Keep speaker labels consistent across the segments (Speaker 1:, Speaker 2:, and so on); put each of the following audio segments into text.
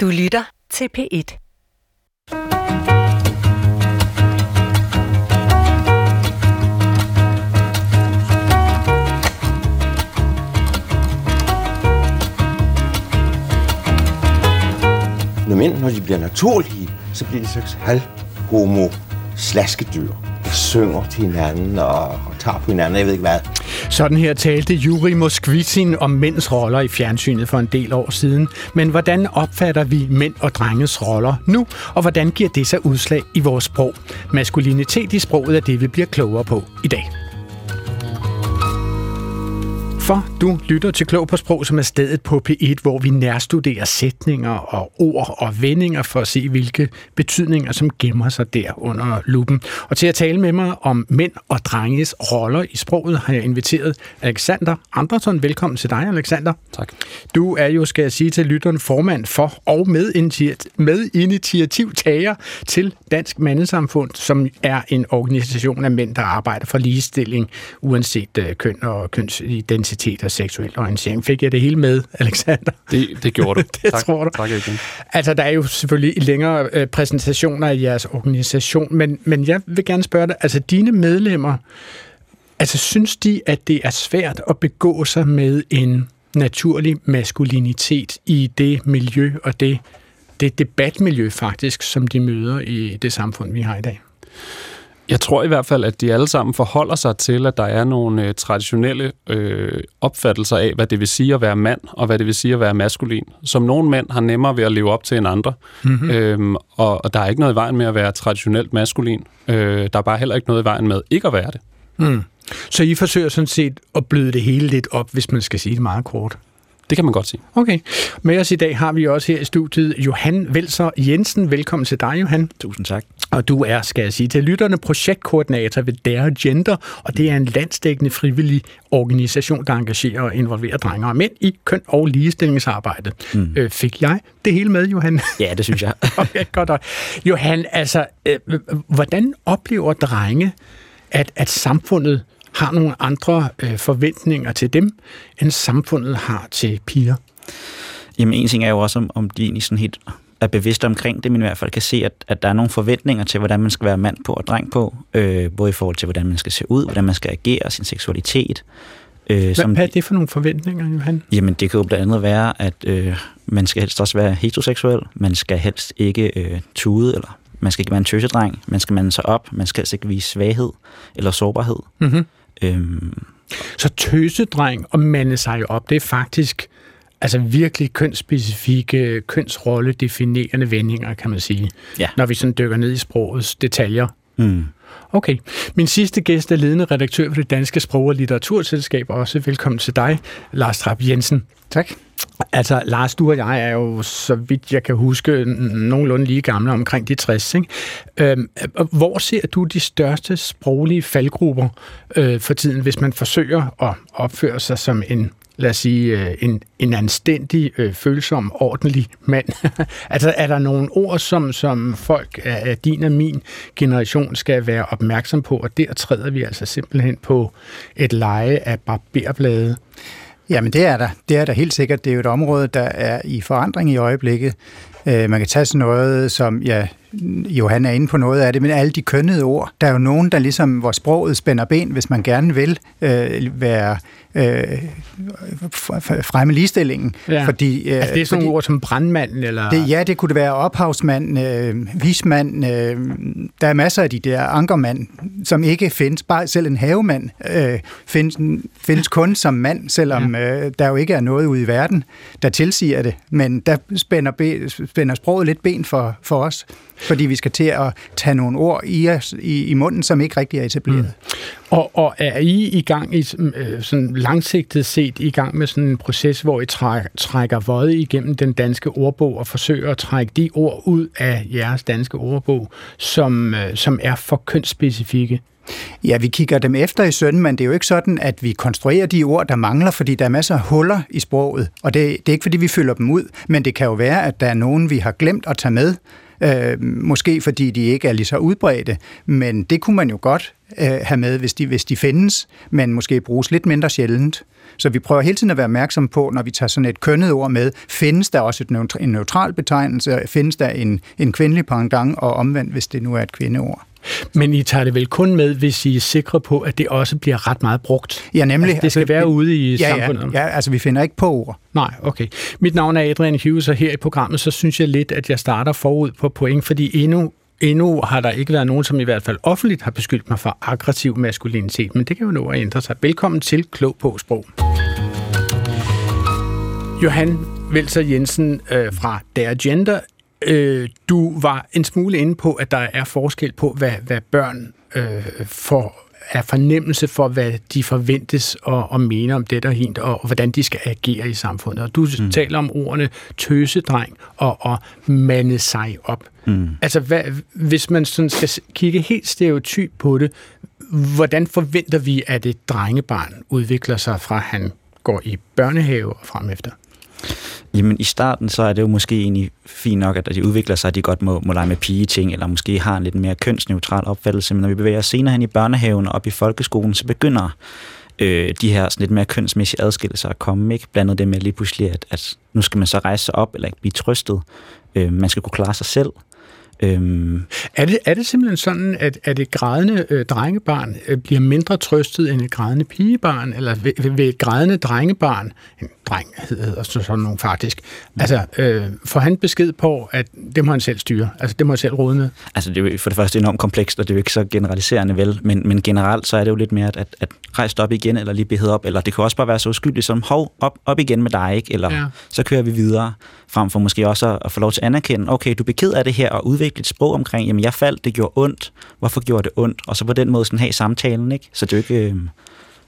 Speaker 1: Du lytter til P1.
Speaker 2: Når mænd, når de bliver naturlige, så bliver de slags halv-homo slaskedyr. Der synger til hinanden og, og tager på hinanden, jeg ved ikke hvad.
Speaker 3: Sådan her talte Juri Moskvitsin om mænds roller i fjernsynet for en del år siden. Men hvordan opfatter vi mænd og drenges roller nu, og hvordan giver det sig udslag i vores sprog? Maskulinitet i sproget er det, vi bliver klogere på i dag. For du lytter til Klog på Sprog, som er stedet på P1, hvor vi nærstuderer sætninger og ord og vendinger for at se, hvilke betydninger, som gemmer sig der under lupen. Og til at tale med mig om mænd og drenges roller i sproget, har jeg inviteret Alexander Andersson. Velkommen til dig, Alexander.
Speaker 4: Tak.
Speaker 3: Du er jo, skal jeg sige til lytteren, formand for og medinitiativtager til Dansk Mandesamfund, som er en organisation af mænd, der arbejder for ligestilling, uanset øh, køn og kønsidentitet identitet og seksuel orientering. Fik jeg det hele med, Alexander?
Speaker 4: Det, det gjorde du.
Speaker 3: det
Speaker 4: tak,
Speaker 3: tror du.
Speaker 4: Tak igen.
Speaker 3: Altså, der er jo selvfølgelig længere øh, præsentationer i jeres organisation, men, men jeg vil gerne spørge dig, altså dine medlemmer, altså synes de, at det er svært at begå sig med en naturlig maskulinitet i det miljø og det, det debatmiljø faktisk, som de møder i det samfund, vi har i dag?
Speaker 4: Jeg tror i hvert fald, at de alle sammen forholder sig til, at der er nogle øh, traditionelle øh, opfattelser af, hvad det vil sige at være mand, og hvad det vil sige at være maskulin. Som nogle mænd har nemmere ved at leve op til en andre. Mm-hmm. Øhm, og, og der er ikke noget i vejen med at være traditionelt maskulin. Øh, der er bare heller ikke noget i vejen med ikke at være det.
Speaker 3: Mm. Så I forsøger sådan set at bløde det hele lidt op, hvis man skal sige det meget kort?
Speaker 4: Det kan man godt sige.
Speaker 3: Okay. Med os i dag har vi også her i studiet Johan Velser Jensen. Velkommen til dig, Johan.
Speaker 5: Tusind tak.
Speaker 3: Og du er, skal jeg sige til lytterne, projektkoordinator ved Dare Gender, og det er en landsdækkende frivillig organisation, der engagerer og involverer drenge og mænd i køn- og ligestillingsarbejdet. Mm. Øh, fik jeg det hele med, Johan?
Speaker 5: Ja, det synes jeg.
Speaker 3: okay, godt. nok. Johan, altså, øh, hvordan oplever drenge, at, at samfundet har nogle andre øh, forventninger til dem, end samfundet har til piger?
Speaker 5: Jamen, en ting er jo også, om, om de egentlig sådan helt er bevidste omkring det, men i hvert fald kan se, at, at der er nogle forventninger til, hvordan man skal være mand på og dreng på, øh, både i forhold til, hvordan man skal se ud, hvordan man skal agere, sin seksualitet.
Speaker 3: Øh, hvad, som, hvad er det for nogle forventninger, Johan?
Speaker 5: Jamen, det kan jo blandt andet være, at øh, man skal helst også være heteroseksuel, man skal helst ikke øh, tude, eller man skal ikke være en tøsedreng, man skal mande sig op, man skal helst ikke vise svaghed eller sårbarhed.
Speaker 3: Mm-hmm. Øhm. Så tøsedreng og mande sig op, det er faktisk altså virkelig kønsspecifikke, kønsrolle definerende vendinger, kan man sige.
Speaker 5: Ja.
Speaker 3: Når vi sådan dykker ned i sprogets detaljer.
Speaker 5: Mm.
Speaker 3: Okay. Min sidste gæst er ledende redaktør for det Danske Sprog- og Litteraturselskab. Også velkommen til dig, Lars Trapp Jensen.
Speaker 6: Tak.
Speaker 3: Altså, Lars, du og jeg er jo, så vidt jeg kan huske, nogenlunde lige gamle, omkring de 60. Ikke? Øhm, hvor ser du de største sproglige faldgrupper øh, for tiden, hvis man forsøger at opføre sig som en lad os sige, øh, en, en anstændig, øh, følsom, ordentlig mand. altså er der nogle ord, som, som folk af din og min generation skal være opmærksom på, og der træder vi altså simpelthen på et leje af barberblade.
Speaker 6: Jamen det er der. Det er der helt sikkert. Det er jo et område, der er i forandring i øjeblikket. Øh, man kan tage sådan noget, som ja, Johan er inde på noget af det, men alle de kønnede ord. Der er jo nogen, der ligesom, hvor sproget spænder ben, hvis man gerne vil øh, være øh, fremme ligestillingen.
Speaker 3: Ja. Fordi, øh, altså det er sådan fordi, ord som brandmand? Eller?
Speaker 6: Det, ja, det kunne det være ophavsmand, øh, vismand. Øh, der er masser af de der ankermand, som ikke findes. Bare selv en havemand øh, findes, findes kun som mand, selvom ja. øh, der jo ikke er noget ude i verden, der tilsiger det. Men der spænder, be, spænder sproget lidt ben for, for os fordi vi skal til at tage nogle ord i, os, i, i munden, som ikke rigtig er etableret. Mm.
Speaker 3: Og, og er I i gang, i, øh, sådan langsigtet set, i gang med sådan en proces, hvor I trækker, trækker vøjet igennem den danske ordbog og forsøger at trække de ord ud af jeres danske ordbog, som, øh, som er for kønsspecifikke?
Speaker 6: Ja, vi kigger dem efter i sønnen, men det er jo ikke sådan, at vi konstruerer de ord, der mangler, fordi der er masser af huller i sproget, og det, det er ikke, fordi vi fylder dem ud, men det kan jo være, at der er nogen, vi har glemt at tage med, øh, måske fordi de ikke er lige så udbredte, men det kunne man jo godt øh, have med, hvis de, hvis de findes, men måske bruges lidt mindre sjældent. Så vi prøver hele tiden at være opmærksom på, når vi tager sådan et kønnet ord med, findes der også et, en neutral betegnelse, findes der en, en kvindelig pendant, og omvendt, hvis det nu er et kvindeord.
Speaker 3: Men I tager det vel kun med, hvis I er sikre på, at det også bliver ret meget brugt?
Speaker 6: Ja, nemlig.
Speaker 3: Altså, det skal altså, være ude i
Speaker 6: ja,
Speaker 3: samfundet?
Speaker 6: Ja, ja, altså vi finder ikke på ord.
Speaker 3: Nej, okay. Mit navn er Adrian Hughes, og her i programmet, så synes jeg lidt, at jeg starter forud på point, fordi endnu Endnu har der ikke været nogen, som i hvert fald offentligt har beskyldt mig for aggressiv maskulinitet, men det kan jo nå at ændre sig. Velkommen til Klog på Sprog. Johan Velser Jensen øh, fra Der Gender. Øh, du var en smule inde på, at der er forskel på, hvad, hvad børn øh, får er fornemmelse for, hvad de forventes og, og mener om det og hent, og, og hvordan de skal agere i samfundet. Og du mm. taler om ordene tøsedreng og, og mande sig op. Mm. Altså, hvad, hvis man sådan skal kigge helt stereotyp på det, hvordan forventer vi, at et drengebarn udvikler sig fra han går i børnehave og frem efter?
Speaker 5: Jamen i starten, så er det jo måske egentlig fint nok, at de udvikler sig, at de godt må, må lege med pigeting, eller måske har en lidt mere kønsneutral opfattelse, men når vi bevæger os senere hen i børnehaven og op i folkeskolen, så begynder øh, de her sådan lidt mere kønsmæssige adskillelser at komme, ikke? Blandet det med lige pludselig, at, at nu skal man så rejse sig op, eller ikke blive trøstet. Øh, man skal kunne klare sig selv.
Speaker 3: Øhm. Er, det, er det simpelthen sådan, at, at et grædende øh, drengebarn øh, bliver mindre trøstet end et grædende pigebarn, eller vil, vil et grædende drengebarn, en dreng hedder sådan nogen faktisk, altså øh, får han besked på, at det må han selv styre, altså det må han selv råde med?
Speaker 5: Altså det er jo for det første enormt komplekst, og det er jo ikke så generaliserende vel, men, men generelt så er det jo lidt mere, at, at, rejse op igen, eller lige blive op, eller det kan også bare være så uskyldigt som, hov, op, op igen med dig, ikke? eller ja. så kører vi videre, frem for måske også at, at få lov til at anerkende, okay, du er ked af det her, og udvikle et sprog omkring, jamen jeg faldt, det gjorde ondt, hvorfor gjorde det ondt, og så på den måde sådan have samtalen, ikke? Så det er jo ikke... Øh,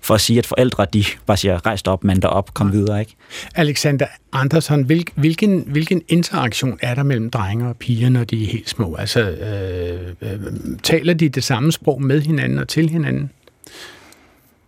Speaker 5: for at sige, at forældre, de bare siger, rejst op, mand op, kom videre, ikke?
Speaker 3: Alexander Andersson, hvil, hvilken, hvilken interaktion er der mellem drenge og piger, når de er helt små? Altså, øh, øh, taler de det samme sprog med hinanden og til hinanden?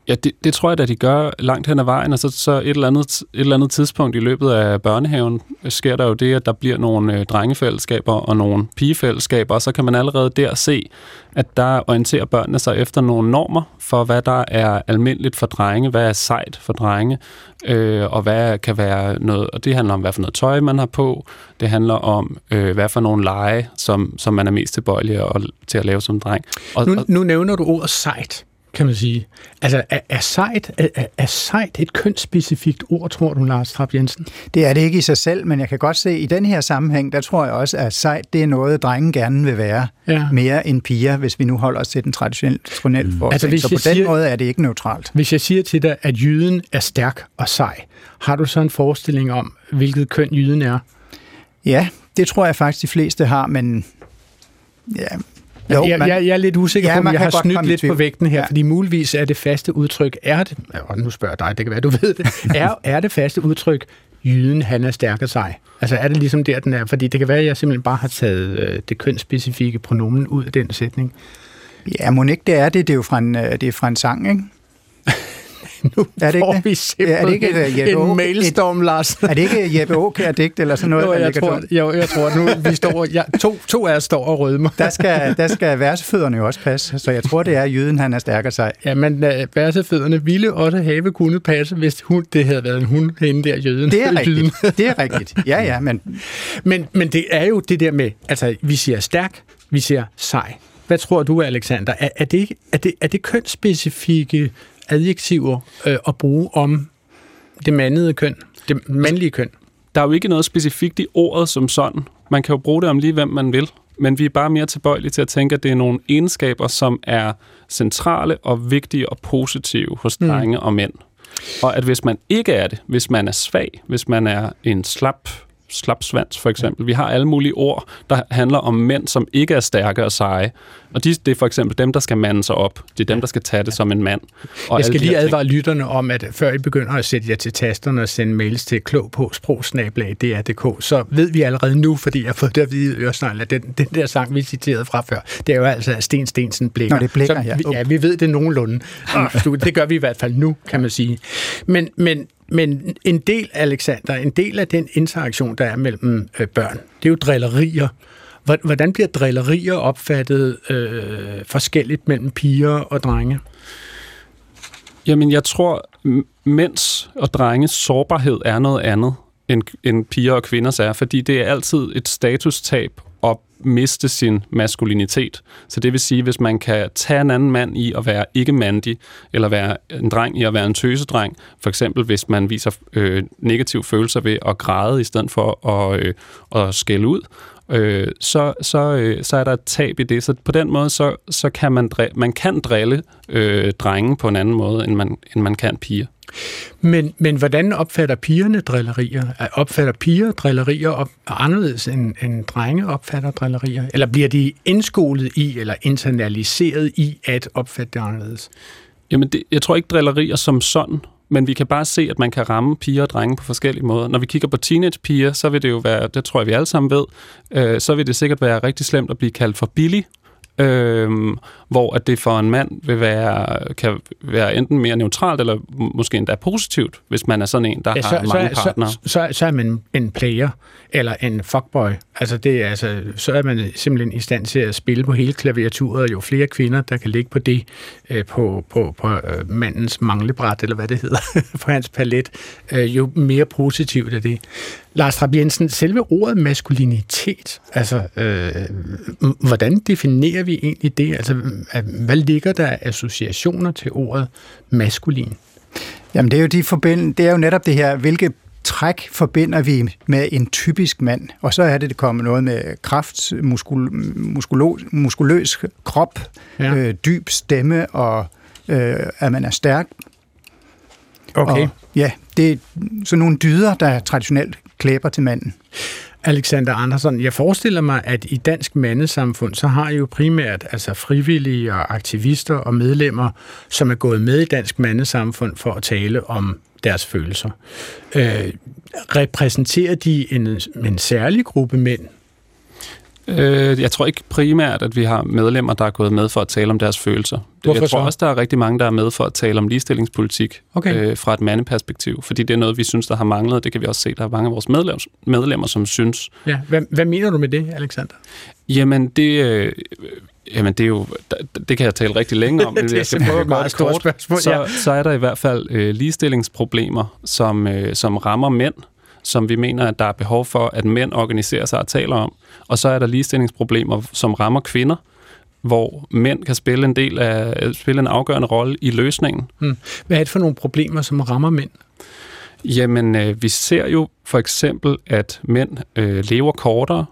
Speaker 4: Ja, det, det tror jeg at de gør langt hen ad vejen, og så, så et, eller andet, et eller andet tidspunkt i løbet af børnehaven sker der jo det, at der bliver nogle øh, drengefællesskaber og nogle pigefællesskaber, og så kan man allerede der se, at der orienterer børnene sig efter nogle normer for, hvad der er almindeligt for drenge, hvad er sejt for drenge, øh, og hvad kan være noget, og det handler om, hvad for noget tøj man har på, det handler om, øh, hvad for nogle lege, som, som man er mest tilbøjelig til at lave som dreng.
Speaker 3: Og, nu, nu nævner du ordet sejt kan man sige. Altså, er, er, sejt, er, er sejt et kønsspecifikt ord, tror du, Lars Trapp Jensen?
Speaker 6: Det er det ikke i sig selv, men jeg kan godt se, at i den her sammenhæng, der tror jeg også, at sejt, det er noget, drengen gerne vil være ja. mere end piger, hvis vi nu holder os til den traditionelle, traditionelle mm. altså, Så på den siger, måde er det ikke neutralt.
Speaker 3: Hvis jeg siger til dig, at jyden er stærk og sej, har du så en forestilling om, hvilket køn jyden er?
Speaker 6: Ja, det tror jeg faktisk, de fleste har, men ja,
Speaker 3: jo, jeg, man, jeg, jeg er lidt usikker ja, på, om jeg har snydt lidt på vægten her, ja. fordi muligvis er det faste udtryk, er det, og nu spørger jeg dig, det kan være, du ved det, er, er det faste udtryk, jyden, han er stærk sig? Altså er det ligesom der, den er? Fordi det kan være, at jeg simpelthen bare har taget øh, det kønsspecifikke pronomen ud af den sætning.
Speaker 6: Ja, må ikke det er det. Det er jo fra en, øh, det er fra en sang, ikke?
Speaker 3: Nu er det ikke vi simpelthen er det ikke et, Jeppe en mailstorm, et, Lars.
Speaker 6: er det ikke Jeppe Aukær digt eller sådan noget?
Speaker 3: Jo, jeg, tror, jo, jeg tror, nu vi står, ja, to, to af os står og rødmer.
Speaker 6: Der skal, der skal værsefødderne jo også passe, så jeg tror, det er jøden, han er stærkere sig.
Speaker 3: Ja, men uh, værsefødderne ville også have kunnet passe, hvis hun, det havde været en hund hende der, jøden.
Speaker 6: Det er rigtigt, det er rigtigt. Ja, ja, men...
Speaker 3: men... Men det er jo det der med, altså vi siger stærk, vi siger sej. Hvad tror du, Alexander? Er, er, det, er, det, er det kønsspecifikke adjektiver øh, at bruge om det mandede køn, det mandlige køn.
Speaker 4: Der er jo ikke noget specifikt i ordet som sådan. Man kan jo bruge det om lige, hvem man vil. Men vi er bare mere tilbøjelige til at tænke, at det er nogle egenskaber, som er centrale og vigtige og positive hos mm. drenge mm. og mænd. Og at hvis man ikke er det, hvis man er svag, hvis man er en slap, slap svans, for eksempel. Vi har alle mulige ord, der handler om mænd, som ikke er stærke og seje. Og de, det er for eksempel dem, der skal mande sig op. Det er dem, der skal tage det som en mand.
Speaker 3: Og jeg skal lige advare lytterne om, at før I begynder at sætte jer til tasterne og sende mails til klog på sprogsnablag.dr.dk, så ved vi allerede nu, fordi jeg har fået det at vide Øresnegl, at den, den der sang, vi citerede fra før, det er jo altså Sten Stensen Blikker.
Speaker 6: Nå, det blikker,
Speaker 3: så,
Speaker 6: ja.
Speaker 3: Vi, ja, vi ved det nogenlunde. det gør vi i hvert fald nu, kan man sige. Men, men, men en del, Alexander, en del af den interaktion, der er mellem øh, børn, det er jo drillerier. Hvordan bliver drillerier opfattet øh, forskelligt mellem piger og drenge?
Speaker 4: Jamen, jeg tror, mænds og drenges sårbarhed er noget andet, end, end piger og kvinders er, fordi det er altid et statustab miste sin maskulinitet. Så det vil sige, hvis man kan tage en anden mand i at være ikke mandig, eller være en dreng i at være en tøsedreng, for eksempel hvis man viser øh, negative følelser ved at græde i stedet for at, øh, at skælde ud, øh, så, så, øh, så er der et tab i det. Så på den måde, så, så kan man, man kan drille øh, drenge på en anden måde, end man, end man kan piger.
Speaker 3: Men, men hvordan opfatter pigerne drillerier? Opfatter piger drillerier op, anderledes end, end drenge opfatter drillerier? Eller bliver de indskolet i, eller internaliseret i at opfatte det anderledes?
Speaker 4: Jamen, det, jeg tror ikke drillerier som sådan, men vi kan bare se, at man kan ramme piger og drenge på forskellige måder. Når vi kigger på teenagepiger, så vil det jo være, det tror jeg vi alle sammen ved, øh, så vil det sikkert være rigtig slemt at blive kaldt for billig, Øhm, hvor at det for en mand vil være, kan være enten mere neutralt, eller måske endda positivt, hvis man er sådan en, der ja, så, har mange
Speaker 3: så,
Speaker 4: partnere.
Speaker 3: Så, så, så er man en player, eller en fuckboy. Altså, det er, altså, så er man simpelthen i stand til at spille på hele klaviaturet, jo flere kvinder, der kan ligge på det, øh, på, på, på øh, mandens manglebræt, eller hvad det hedder, på hans palet, øh, jo mere positivt er det. Lars Trapp Jensen, selve ordet maskulinitet, altså, øh, hvordan definerer vi egentlig det? Altså, hvad ligger der associationer til ordet maskulin?
Speaker 6: Jamen, det er jo, de forbind, det er jo netop det her, hvilke træk forbinder vi med en typisk mand, og så er det, det kommer noget med kraft, muskul, muskulo, muskuløs krop, ja. øh, dyb stemme, og øh, at man er stærk.
Speaker 3: Okay.
Speaker 6: Og, ja, det er sådan nogle dyder, der traditionelt klæber til manden.
Speaker 3: Alexander Andersen, jeg forestiller mig, at i dansk mandesamfund, så har I jo primært altså frivillige og aktivister og medlemmer, som er gået med i dansk mandesamfund for at tale om deres følelser. Øh, repræsenterer de en, en særlig gruppe mænd,
Speaker 4: Øh, jeg tror ikke primært, at vi har medlemmer, der er gået med for at tale om deres følelser. Hvorfor jeg tror så? også, der er rigtig mange, der er med for at tale om ligestillingspolitik okay. øh, fra et mandeperspektiv, fordi det er noget, vi synes, der har manglet. Det kan vi også se, der er mange af vores medlemmer, medlemmer som synes.
Speaker 3: Ja. Hvad, hvad mener du med det, Alexander?
Speaker 4: Jamen, det... Øh, Jamen, det er jo, det kan jeg tale rigtig længe om,
Speaker 3: men jeg skal prøve det kort. Spørgsmål,
Speaker 4: ja. så, så er der i hvert fald øh, ligestillingsproblemer, som, øh, som rammer mænd, som vi mener, at der er behov for, at mænd organiserer sig og taler om. Og så er der ligestillingsproblemer, som rammer kvinder, hvor mænd kan spille en del af spille en afgørende rolle i løsningen.
Speaker 3: Hmm. Hvad er det for nogle problemer, som rammer mænd?
Speaker 4: Jamen, øh, vi ser jo for eksempel, at mænd øh, lever kortere.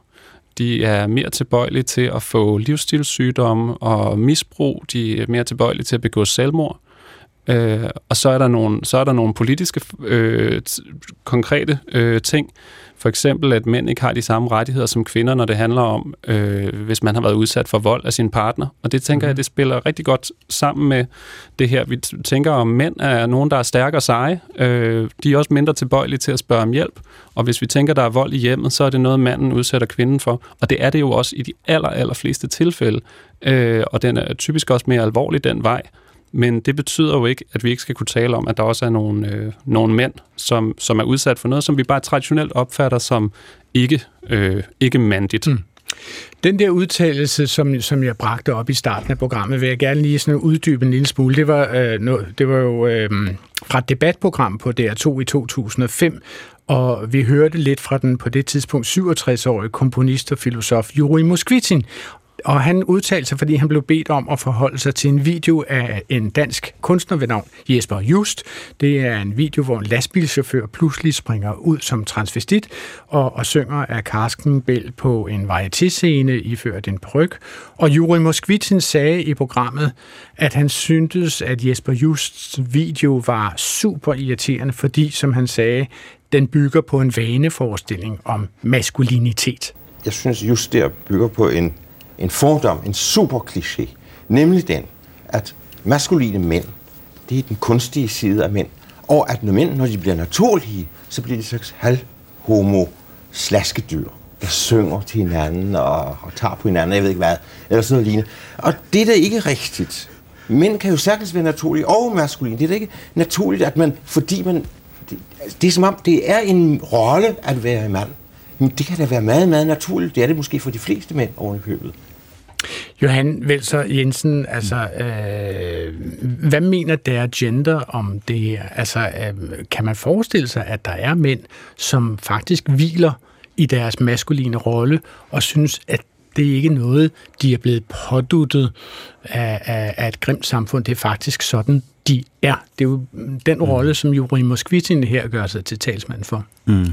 Speaker 4: De er mere tilbøjelige til at få livsstilssygdomme og misbrug. De er mere tilbøjelige til at begå selvmord. Øh, og så er der nogle, så er der nogle politiske øh, konkrete øh, ting. For eksempel, at mænd ikke har de samme rettigheder som kvinder, når det handler om, øh, hvis man har været udsat for vold af sin partner. Og det tænker mm. jeg, det spiller rigtig godt sammen med det her. Vi tænker, om mænd er nogen, der er stærke og seje. Øh, de er også mindre tilbøjelige til at spørge om hjælp. Og hvis vi tænker, der er vold i hjemmet, så er det noget, manden udsætter kvinden for. Og det er det jo også i de aller, aller fleste tilfælde. Øh, og den er typisk også mere alvorlig den vej. Men det betyder jo ikke, at vi ikke skal kunne tale om, at der også er nogle, øh, nogle mænd, som, som er udsat for noget, som vi bare traditionelt opfatter som ikke, øh, ikke mandigt. Mm.
Speaker 3: Den der udtalelse, som, som jeg bragte op i starten af programmet, vil jeg gerne lige sådan uddybe en lille smule. Det var, øh, no, det var jo øh, fra et debatprogram på DR2 i 2005, og vi hørte lidt fra den på det tidspunkt 67-årige komponist og filosof Juri Moskvitin, og han udtalte sig, fordi han blev bedt om at forholde sig til en video af en dansk kunstner ved navn Jesper Just. Det er en video, hvor en lastbilchauffør pludselig springer ud som transvestit og, og synger af Karsken Bæl på en varieté-scene iført en peruk. Og Juri Moskvitsen sagde i programmet, at han syntes, at Jesper Justs video var super irriterende, fordi, som han sagde, den bygger på en vaneforestilling om maskulinitet.
Speaker 2: Jeg synes just der bygger på en, en fordom, en super kliché, nemlig den, at maskuline mænd, det er den kunstige side af mænd, og at når mænd, når de bliver naturlige, så bliver de slags halvhomo slaskedyr, der synger til hinanden og, og tager på hinanden, jeg ved ikke hvad, eller sådan noget lignende. Og det er da ikke rigtigt. Mænd kan jo sagtens være naturlige og maskuline. Det er da ikke naturligt, at man, fordi man, det, det er som om, det er en rolle at være en mand. Men det kan da være meget, meget naturligt. Det er det måske for de fleste mænd oven i købet.
Speaker 3: Johan Velser Jensen, altså, øh, hvad mener der gender om det her? Altså, øh, kan man forestille sig, at der er mænd, som faktisk hviler i deres maskuline rolle, og synes, at det er ikke noget, de er blevet påduttet af, af, af et grimt samfund. Det er faktisk sådan, de er. Det er jo den mm. rolle, som Juri Moskvitin her gør sig til talsmand for.
Speaker 5: Mm.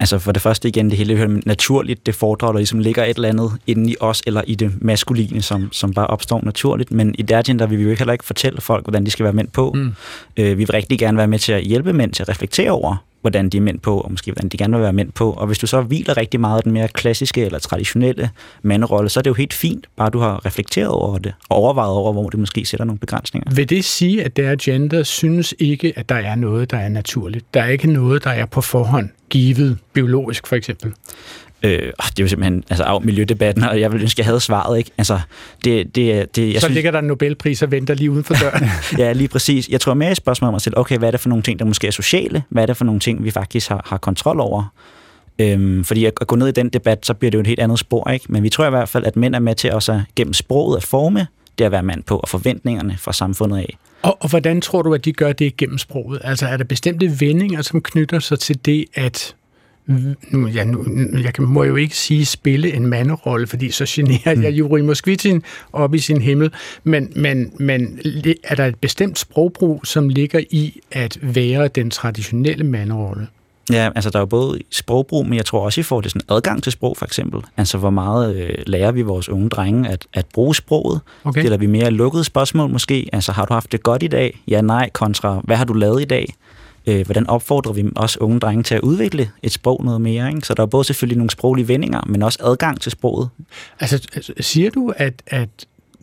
Speaker 5: Altså for det første igen, det hele hører naturligt, det foredrag, der ligesom ligger et eller andet inde i os, eller i det maskuline, som, som bare opstår naturligt. Men i der vil vi jo heller ikke fortælle folk, hvordan de skal være mænd på. Mm. Øh, vi vil rigtig gerne være med til at hjælpe mænd til at reflektere over, hvordan de er mænd på, og måske hvordan de gerne vil være mænd på. Og hvis du så hviler rigtig meget af den mere klassiske eller traditionelle manderolle, så er det jo helt fint, bare du har reflekteret over det, og overvejet over, hvor det måske sætter nogle begrænsninger.
Speaker 3: Vil det sige, at der gender synes ikke, at der er noget, der er naturligt? Der er ikke noget, der er på forhånd givet, biologisk for eksempel?
Speaker 5: Øh, det er jo simpelthen altså, af miljødebatten, og jeg ville ønske, at jeg havde svaret. Ikke? Altså, det, det, det,
Speaker 3: jeg så synes, ligger der en Nobelpris og venter lige uden for døren.
Speaker 5: ja, lige præcis. Jeg tror mere i spørgsmålet om mig selv, okay, hvad er det for nogle ting, der måske er sociale? Hvad er det for nogle ting, vi faktisk har, har kontrol over? Øhm, fordi at, at gå ned i den debat, så bliver det jo et helt andet spor. Ikke? Men vi tror i hvert fald, at mænd er med til også gennem sproget at forme det at være mand på, og forventningerne fra samfundet af.
Speaker 3: Og, og hvordan tror du, at de gør det gennem sproget? Altså er der bestemte vendinger, som knytter sig til det, at nu, ja, nu, jeg kan, må jo ikke sige spille en manderolle, fordi så generer mm. jeg Juri Moskvitin op i sin himmel, men, men, men er der et bestemt sprogbrug, som ligger i at være den traditionelle manderolle?
Speaker 5: Ja, altså der er jo både sprogbrug, men jeg tror også, I får det sådan adgang til sprog, for eksempel. Altså, hvor meget øh, lærer vi vores unge drenge at, at bruge sproget? Okay. Stiller vi mere lukkede spørgsmål måske? Altså, har du haft det godt i dag? Ja, nej, kontra, hvad har du lavet i dag? Øh, hvordan opfordrer vi også unge drenge til at udvikle et sprog noget mere? Ikke? Så der er både selvfølgelig nogle sproglige vendinger, men også adgang til sproget.
Speaker 3: Altså, altså, siger du, at, at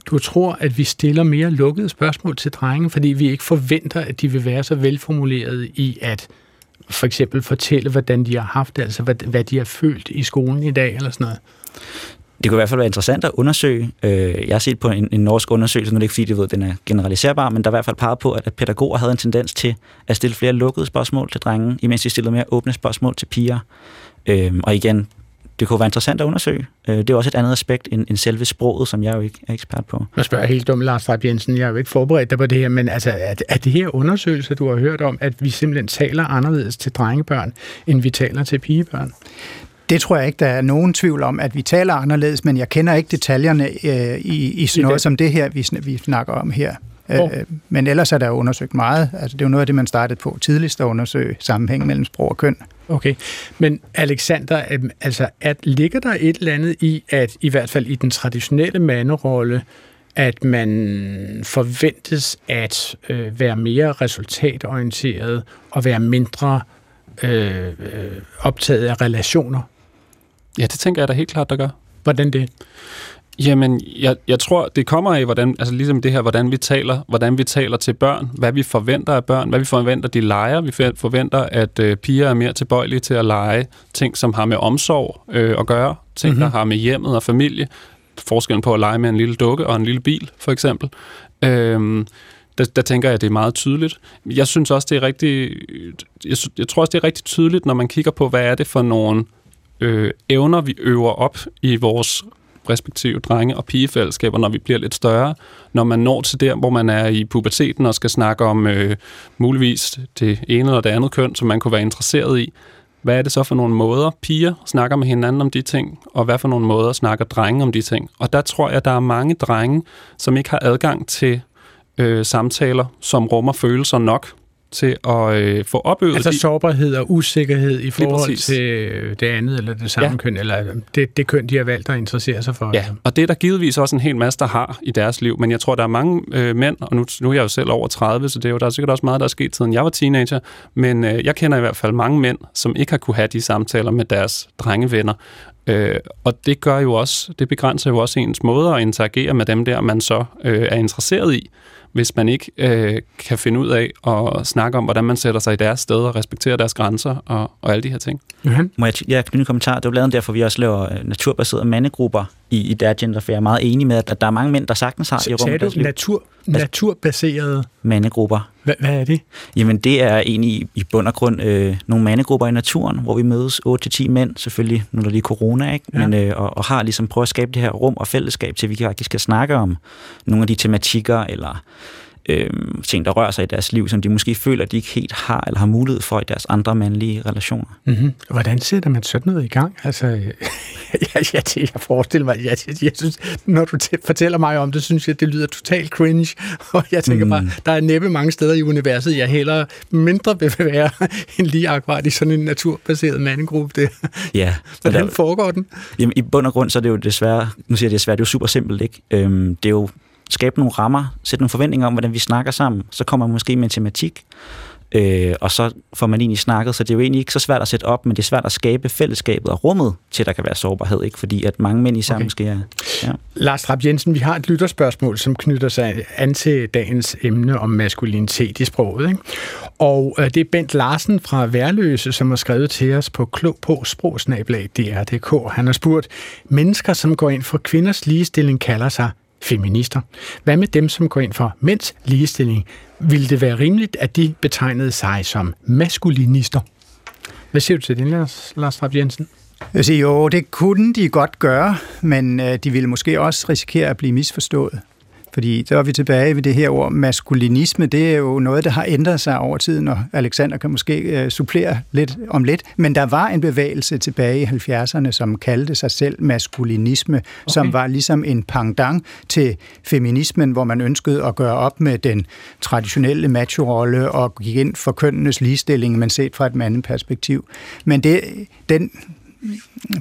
Speaker 3: du tror, at vi stiller mere lukkede spørgsmål til drenge, fordi vi ikke forventer, at de vil være så velformulerede i at for eksempel fortælle, hvordan de har haft det, altså hvad, hvad de har følt i skolen i dag, eller sådan noget?
Speaker 5: Det kunne i hvert fald være interessant at undersøge. Øh, jeg har set på en, en norsk undersøgelse, nu er det ikke fordi, det ved, den er generaliserbar, men der er i hvert fald peget på, at, at pædagoger havde en tendens til at stille flere lukkede spørgsmål til drenge, imens de stillede mere åbne spørgsmål til piger. Øh, og igen, det kunne være interessant at undersøge. Øh, det er også et andet aspekt end, end selve sproget, som jeg jo ikke er ekspert på.
Speaker 3: Jeg spørger helt dumt, Lars Trapp Jensen. Jeg er jo ikke forberedt dig på det her, men altså, er, er det her undersøgelser, du har hørt om, at vi simpelthen taler anderledes til drengebørn, end vi taler til pigebørn?
Speaker 6: Det tror jeg ikke, der er nogen tvivl om, at vi taler anderledes, men jeg kender ikke detaljerne øh, i, i sådan noget som det her, vi, vi snakker om her. Oh. Øh, men ellers er der jo undersøgt meget. Altså, det er jo noget af det, man startede på tidligst at undersøge sammenhæng mellem sprog og køn.
Speaker 3: Okay, men Alexander, øh, altså, at ligger der et eller andet i, at i hvert fald i den traditionelle manderolle, at man forventes at øh, være mere resultatorienteret og være mindre øh optaget af relationer?
Speaker 4: Ja, det tænker jeg da helt klart, der gør.
Speaker 3: Hvordan det?
Speaker 4: Jamen, jeg, jeg tror, det kommer af, hvordan, altså ligesom det her, hvordan vi taler, hvordan vi taler til børn, hvad vi forventer af børn, hvad vi forventer, de leger. Vi forventer, at øh, piger er mere tilbøjelige til at lege ting, som har med omsorg øh, at gøre, ting, mm-hmm. der har med hjemmet og familie. Forskellen på at lege med en lille dukke og en lille bil, for eksempel. Øh, der, der tænker jeg, at det er meget tydeligt. Jeg synes også, det er rigtig... Jeg, jeg tror også, det er rigtig tydeligt, når man kigger på, hvad er det for nogle øh, evner, vi øver op i vores respektive drenge- og pigefællesskaber, når vi bliver lidt større. Når man når til der, hvor man er i puberteten og skal snakke om øh, muligvis det ene eller det andet køn, som man kunne være interesseret i. Hvad er det så for nogle måder, piger snakker med hinanden om de ting, og hvad for nogle måder snakker drenge om de ting? Og der tror jeg, der er mange drenge, som ikke har adgang til øh, samtaler, som rummer følelser nok til at øh, få opøvet
Speaker 3: Altså
Speaker 4: de-
Speaker 3: sårbarhed og usikkerhed i forhold til øh, det andet eller det samme
Speaker 4: Ja.
Speaker 3: køn, eller det, det køn, de har valgt at interessere sig for.
Speaker 4: Ja, og det er der givetvis også en hel masse, der har i deres liv, men jeg tror, der er mange øh, mænd, og nu, nu er jeg jo selv over 30, så det er jo, der er sikkert også meget, der er sket siden jeg var teenager, men øh, jeg kender i hvert fald mange mænd, som ikke har kunne have de samtaler med deres drengevenner, øh, og det gør jo også, det begrænser jo også ens måde at interagere med dem der, man så øh, er interesseret i, hvis man ikke øh, kan finde ud af at snakke om, hvordan man sætter sig i deres sted og respekterer deres grænser og, og alle de her ting.
Speaker 3: Johan?
Speaker 5: Må jeg ja, knytte en kommentar? Det er jo lavet derfor, vi også laver øh, naturbaserede mandegrupper i, i der gender, for jeg er meget enig med, at, der er mange mænd, der sagtens har i rum
Speaker 3: Sagde du
Speaker 5: deres
Speaker 3: natur, naturbaserede...
Speaker 5: Mandegrupper.
Speaker 3: Hvad, hvad er det?
Speaker 5: Jamen det er egentlig i, i bund og grund øh, nogle mandegrupper i naturen, hvor vi mødes 8-10 mænd, selvfølgelig nu er der lige corona, ikke?
Speaker 3: Ja.
Speaker 5: Men, øh, og, og har ligesom prøvet at skabe det her rum og fællesskab til, vi faktisk kan snakke om nogle af de tematikker eller øh, ting, der rører sig i deres liv, som de måske føler, de ikke helt har eller har mulighed for i deres andre mandlige relationer.
Speaker 3: Mm-hmm. Hvordan sætter man sådan noget i gang? Altså, jeg, jeg, jeg, jeg forestiller mig, jeg, jeg, jeg synes, når du t- fortæller mig om det, synes jeg, det lyder totalt cringe. Og jeg tænker mm. bare, der er næppe mange steder i universet, jeg heller mindre vil være end lige akkurat i sådan en naturbaseret mandegruppe. Det.
Speaker 5: Ja,
Speaker 3: Hvordan
Speaker 5: der-
Speaker 3: foregår den?
Speaker 5: Jamen, i bund og grund, så er det jo desværre, nu siger jeg desværre, det er jo super simpelt, ikke? Øhm, det er jo skabe nogle rammer, sætte nogle forventninger om, hvordan vi snakker sammen, så kommer man måske med tematik, øh, og så får man egentlig snakket, så det er jo egentlig ikke så svært at sætte op, men det er svært at skabe fællesskabet og rummet til, at der kan være sårbarhed, ikke? Fordi at mange mænd især
Speaker 3: Okay.
Speaker 5: okay. er... Ja.
Speaker 3: Lars Trapp Jensen, vi har et lytterspørgsmål, som knytter sig an til dagens emne om maskulinitet i sproget. Ikke? Og øh, det er Bent Larsen fra Værløse, som har skrevet til os på klog på sprogsnabelag.dr.dk. Han har spurgt, mennesker, som går ind for kvinders ligestilling, kalder sig feminister. Hvad med dem, som går ind for mænds ligestilling? Vil det være rimeligt, at de betegnede sig som maskulinister? Hvad siger du til det, Lars, Lars Trapp Jensen?
Speaker 6: Jeg siger, jo, det kunne de godt gøre, men øh, de ville måske også risikere at blive misforstået. Fordi så er vi tilbage ved det her ord maskulinisme. Det er jo noget, der har ændret sig over tiden, og Alexander kan måske øh, supplere lidt om lidt. Men der var en bevægelse tilbage i 70'erne, som kaldte sig selv maskulinisme, okay. som var ligesom en pendant til feminismen, hvor man ønskede at gøre op med den traditionelle macho-rolle og gik ind for kønnenes ligestilling, men set fra et andet perspektiv. Men det, den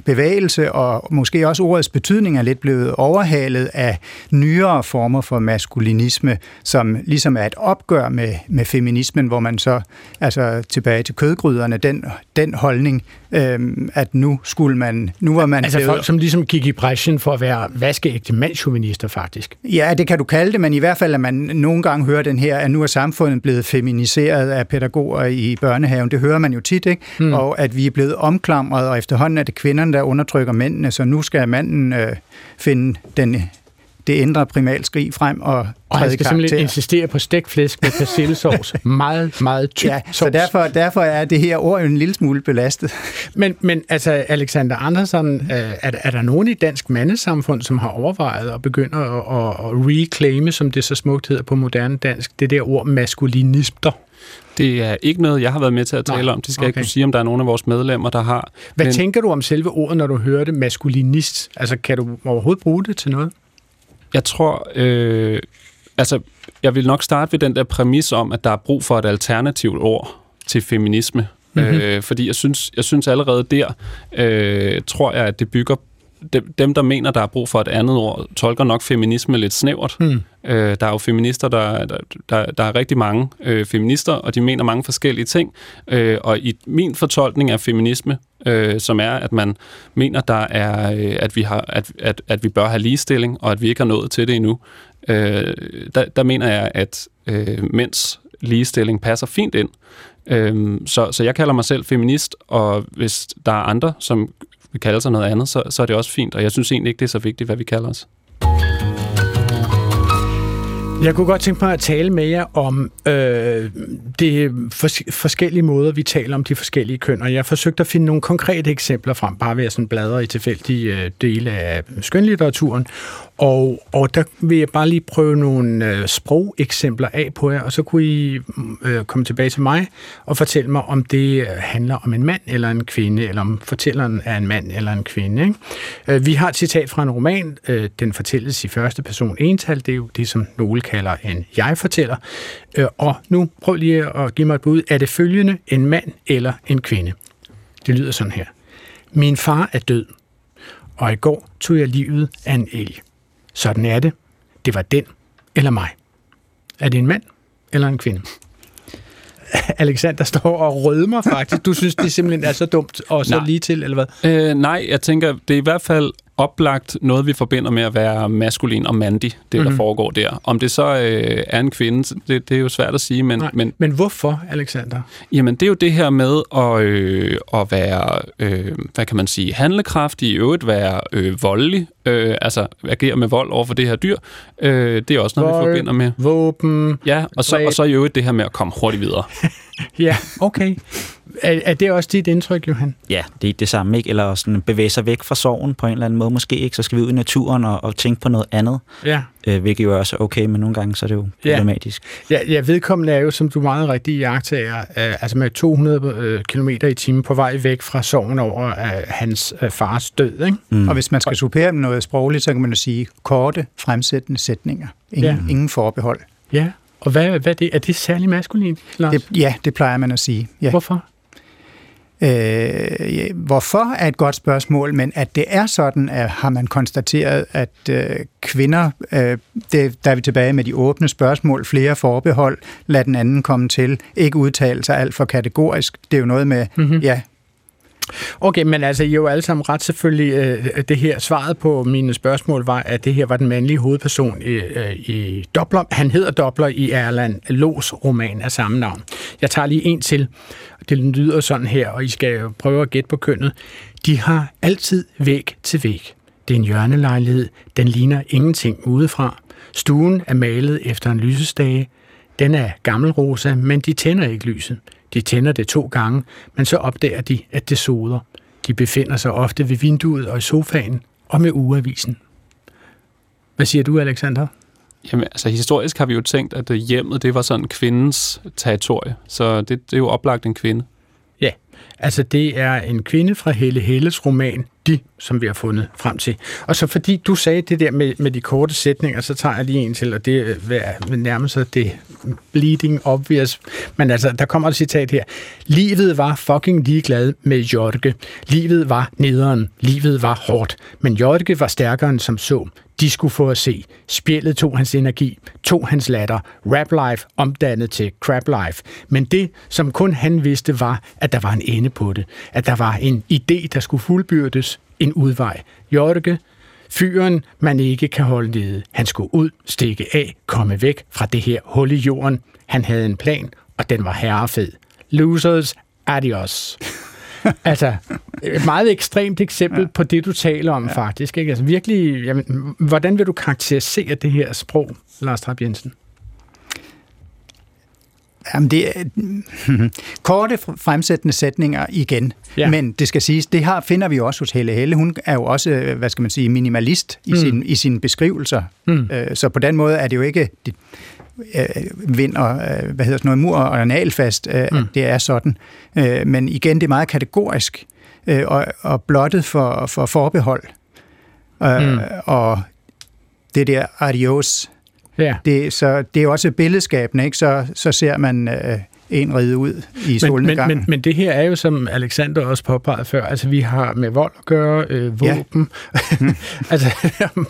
Speaker 6: bevægelse, og måske også ordets betydning er lidt blevet overhalet af nyere former for maskulinisme, som ligesom er et opgør med, med feminismen, hvor man så, altså tilbage til kødgryderne, den, den holdning, øhm, at nu skulle man, nu var man
Speaker 3: Altså
Speaker 6: blevet-
Speaker 3: folk, som ligesom gik i bræschen for at være vaskeægte mandsjuvenister, faktisk.
Speaker 6: Ja, det kan du kalde det, men i hvert fald, at man nogle gange hører den her, at nu er samfundet blevet feminiseret af pædagoger i børnehaven. Det hører man jo tit, ikke? Mm. Og at vi er blevet omklamret, og efterhånden er det kvinderne, der undertrykker mændene, så nu skal manden øh, finde den, det indre primalskrig frem og
Speaker 3: Og han skal simpelthen
Speaker 6: karakter.
Speaker 3: insistere på stegt flæsk med persillesovs. meget, meget tyk
Speaker 6: Ja, så derfor, derfor er det her ord jo en lille smule belastet.
Speaker 3: Men, men altså, Alexander Andersen, øh, er, er der nogen i dansk mandesamfund, som har overvejet at begynde at, at, at reclaime, som det så smukt hedder på moderne dansk, det der ord maskulinister?
Speaker 4: Det er ikke noget, jeg har været med til at tale
Speaker 3: Nej,
Speaker 4: om. Det skal jeg ikke
Speaker 3: okay.
Speaker 4: kunne sige, om der er nogen af vores medlemmer, der har.
Speaker 3: Hvad
Speaker 4: Men-
Speaker 3: tænker du om selve ordet, når du hører det maskulinist? Altså, kan du overhovedet bruge det til noget?
Speaker 4: Jeg tror, øh, altså, jeg vil nok starte ved den der præmis om, at der er brug for et alternativt ord til feminisme. Mm-hmm. Øh, fordi jeg synes, jeg synes allerede der, øh, tror jeg, at det bygger dem, dem, der mener, der er brug for et andet ord, tolker nok feminisme lidt snævert.
Speaker 3: Mm.
Speaker 4: Øh, der er jo feminister, der, der, der, der er rigtig mange øh, feminister, og de mener mange forskellige ting. Øh, og i min fortolkning af feminisme, øh, som er, at man mener, der er, øh, at, vi har, at, at, at vi bør have ligestilling, og at vi ikke har nået til det endnu, øh, der, der mener jeg, at øh, mænds ligestilling passer fint ind. Øh, så, så jeg kalder mig selv feminist, og hvis der er andre, som vil kalde sig noget andet, så, så er det også fint, og jeg synes egentlig ikke, det er så vigtigt, hvad vi kalder os.
Speaker 3: Jeg kunne godt tænke mig at tale med jer om øh, de fors- forskellige måder, vi taler om de forskellige køn, og jeg forsøgte at finde nogle konkrete eksempler frem, bare ved at sådan bladre i tilfældige øh, dele af skønlitteraturen, og, og der vil jeg bare lige prøve nogle øh, sprogeksempler af på jer, og så kunne I mm, øh, komme tilbage til mig og fortælle mig, om det øh, handler om en mand eller en kvinde, eller om fortælleren er en mand eller en kvinde. Ikke? Øh, vi har et citat fra en roman, øh, den fortælles i første person ental, det er jo det, som nogle kalder kalder en jeg-fortæller. Øh, og nu prøv lige at give mig et bud. Er det følgende en mand eller en kvinde? Det lyder sådan her. Min far er død, og i går tog jeg livet af en elg. Sådan er det. Det var den eller mig. Er det en mand eller en kvinde? Alexander står og rødmer faktisk. Du synes, det simpelthen er så dumt og så
Speaker 4: Nej.
Speaker 3: lige til, eller hvad?
Speaker 4: Øh, nej, jeg tænker, det er i hvert fald oplagt noget, vi forbinder med at være maskulin og mandig, det mm-hmm. der foregår der. Om det så øh, er en kvinde, det, det er jo svært at sige, men,
Speaker 3: Nej.
Speaker 4: men
Speaker 3: Men hvorfor, Alexander?
Speaker 4: Jamen, det er jo det her med at, øh, at være, øh, hvad kan man sige, handlekraftig, i øvrigt være øh, voldelig, øh, altså agere med vold over for det her dyr. Øh, det er også noget, vi forbinder med.
Speaker 3: våben.
Speaker 4: Ja, og så, og så i øvrigt det her med at komme hurtigt videre.
Speaker 3: Ja, okay. Er, er det også dit indtryk, Johan?
Speaker 5: Ja, det er det samme, ikke? Eller sådan bevæge sig væk fra sorgen på en eller anden måde måske, ikke? Så skal vi ud i naturen og, og tænke på noget andet,
Speaker 3: Ja.
Speaker 5: Øh, hvilket jo også er okay, men nogle gange så er det jo
Speaker 3: Ja.
Speaker 5: problematisk.
Speaker 3: Ja, ja vedkommende er jo, som du meget rigtigt jagtager, øh, altså med 200 km i timen på vej væk fra sorgen over øh, hans øh, fars død, ikke?
Speaker 6: Mm. Og hvis man skal supplere med noget sprogligt, så kan man jo sige korte, fremsættende sætninger. Ingen,
Speaker 3: Ja.
Speaker 6: ja. ingen forbehold.
Speaker 3: Ja, og hvad, hvad er det? Er det særlig maskulin, Lars?
Speaker 6: Det, ja, det plejer man at sige. Ja.
Speaker 3: Hvorfor?
Speaker 6: Øh, hvorfor er et godt spørgsmål, men at det er sådan, at har man konstateret, at øh, kvinder, øh, det, der er vi tilbage med de åbne spørgsmål, flere forbehold, lad den anden komme til, ikke udtale sig alt for kategorisk. Det er jo noget med, mm-hmm. ja,
Speaker 3: Okay, men altså, I er jo alle sammen ret selvfølgelig, øh, det her, svaret på mine spørgsmål var, at det her var den mandlige hovedperson i, øh, i Dobler. Han hedder Dobler i Erland Los roman af samme navn. Jeg tager lige en til. Det lyder sådan her, og I skal jo prøve at gætte på kønnet. De har altid væg til væg. Det er en hjørnelejlighed. Den ligner ingenting udefra. Stuen er malet efter en lysestage. Den er gammelrosa, men de tænder ikke lyset. De tænder det to gange, men så opdager de, at det soder. De befinder sig ofte ved vinduet og i sofaen og med ugeavisen. Hvad siger du, Alexander?
Speaker 4: Jamen, altså historisk har vi jo tænkt, at øh, hjemmet, det var sådan kvindens territorie. Så det, det er jo oplagt en kvinde.
Speaker 3: Altså det er en kvinde fra Helle Helles roman, De, som vi har fundet frem til. Og så fordi du sagde det der med, med de korte sætninger, så tager jeg lige en til, og det øh, er nærmest det bleeding obvious. Men altså, der kommer et citat her. Livet var fucking ligeglad med Jørge. Livet var nederen. Livet var hårdt. Men Jørge var stærkere end som så. De skulle få at se. Spjældet tog hans energi, tog hans latter. Rap life omdannet til crap life. Men det, som kun han vidste, var, at der var en ende på det. At der var en idé, der skulle fuldbyrdes. En udvej. Jørge, fyren, man ikke kan holde nede. Han skulle ud, stikke af, komme væk fra det her hul i jorden. Han havde en plan, og den var herrefed. Losers, adios. altså, et meget ekstremt eksempel ja. på det, du taler om ja. faktisk. Ikke? Altså virkelig, jamen, hvordan vil du karakterisere det her sprog, Lars Trapp Jensen?
Speaker 6: Jamen, det er korte fremsættende sætninger igen.
Speaker 3: Ja.
Speaker 6: Men det skal siges, det her finder vi også hos Helle Helle. Hun er jo også, øh, hvad skal man sige, minimalist i, mm. sin, i sine beskrivelser. Mm. Så på den måde er det jo ikke de, øh, vind og, øh, hvad hedder sådan noget, mur og analfast, øh, mm. det er sådan. Øh, men igen, det er meget kategorisk øh, og, og blottet for, for forbehold. Øh, mm. Og det der adios,
Speaker 3: Ja.
Speaker 6: det, så det er jo også billedskabende, ikke? Så, så ser man øh, en ride ud i
Speaker 3: Men, men, men, men det her er jo, som Alexander også påpegede før, altså vi har med vold at gøre, øh, våben, ja. altså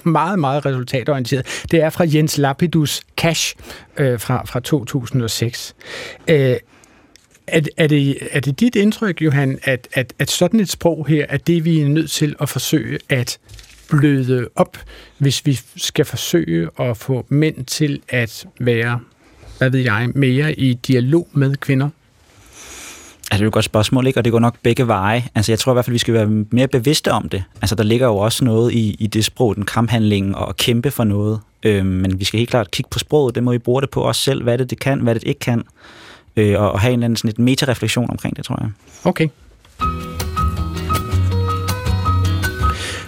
Speaker 3: meget, meget resultatorienteret. Det er fra Jens Lapidus Cash øh, fra, fra 2006. Øh, er, er, det, er det dit indtryk, Johan, at, at, at sådan et sprog her, er det, vi er nødt til at forsøge at bløde op, hvis vi skal forsøge at få mænd til at være, hvad ved jeg, mere i dialog med kvinder?
Speaker 5: Altså, det er jo et godt spørgsmål, ikke? og det går nok begge veje. Altså, jeg tror i hvert fald, vi skal være mere bevidste om det. Altså, der ligger jo også noget i, i det sprog, den kamphandling og at kæmpe for noget. Øhm, men vi skal helt klart kigge på sproget. Det må vi bruge det på os selv, hvad det, det kan, hvad det ikke kan. Øh, og, og have en eller anden sådan et metareflektion omkring det, tror jeg.
Speaker 3: Okay.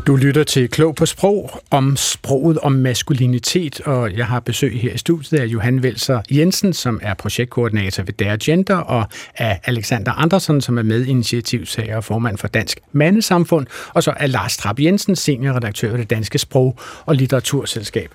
Speaker 3: Du lytter til Klog på Sprog om sproget om maskulinitet, og jeg har besøg her i studiet af Johan Velser Jensen, som er projektkoordinator ved Dare Gender, og af Alexander Andersen, som er medinitiativtager og formand for Dansk Mandesamfund, og så er Lars Trapp Jensen, seniorredaktør ved det Danske Sprog- og Litteraturselskab.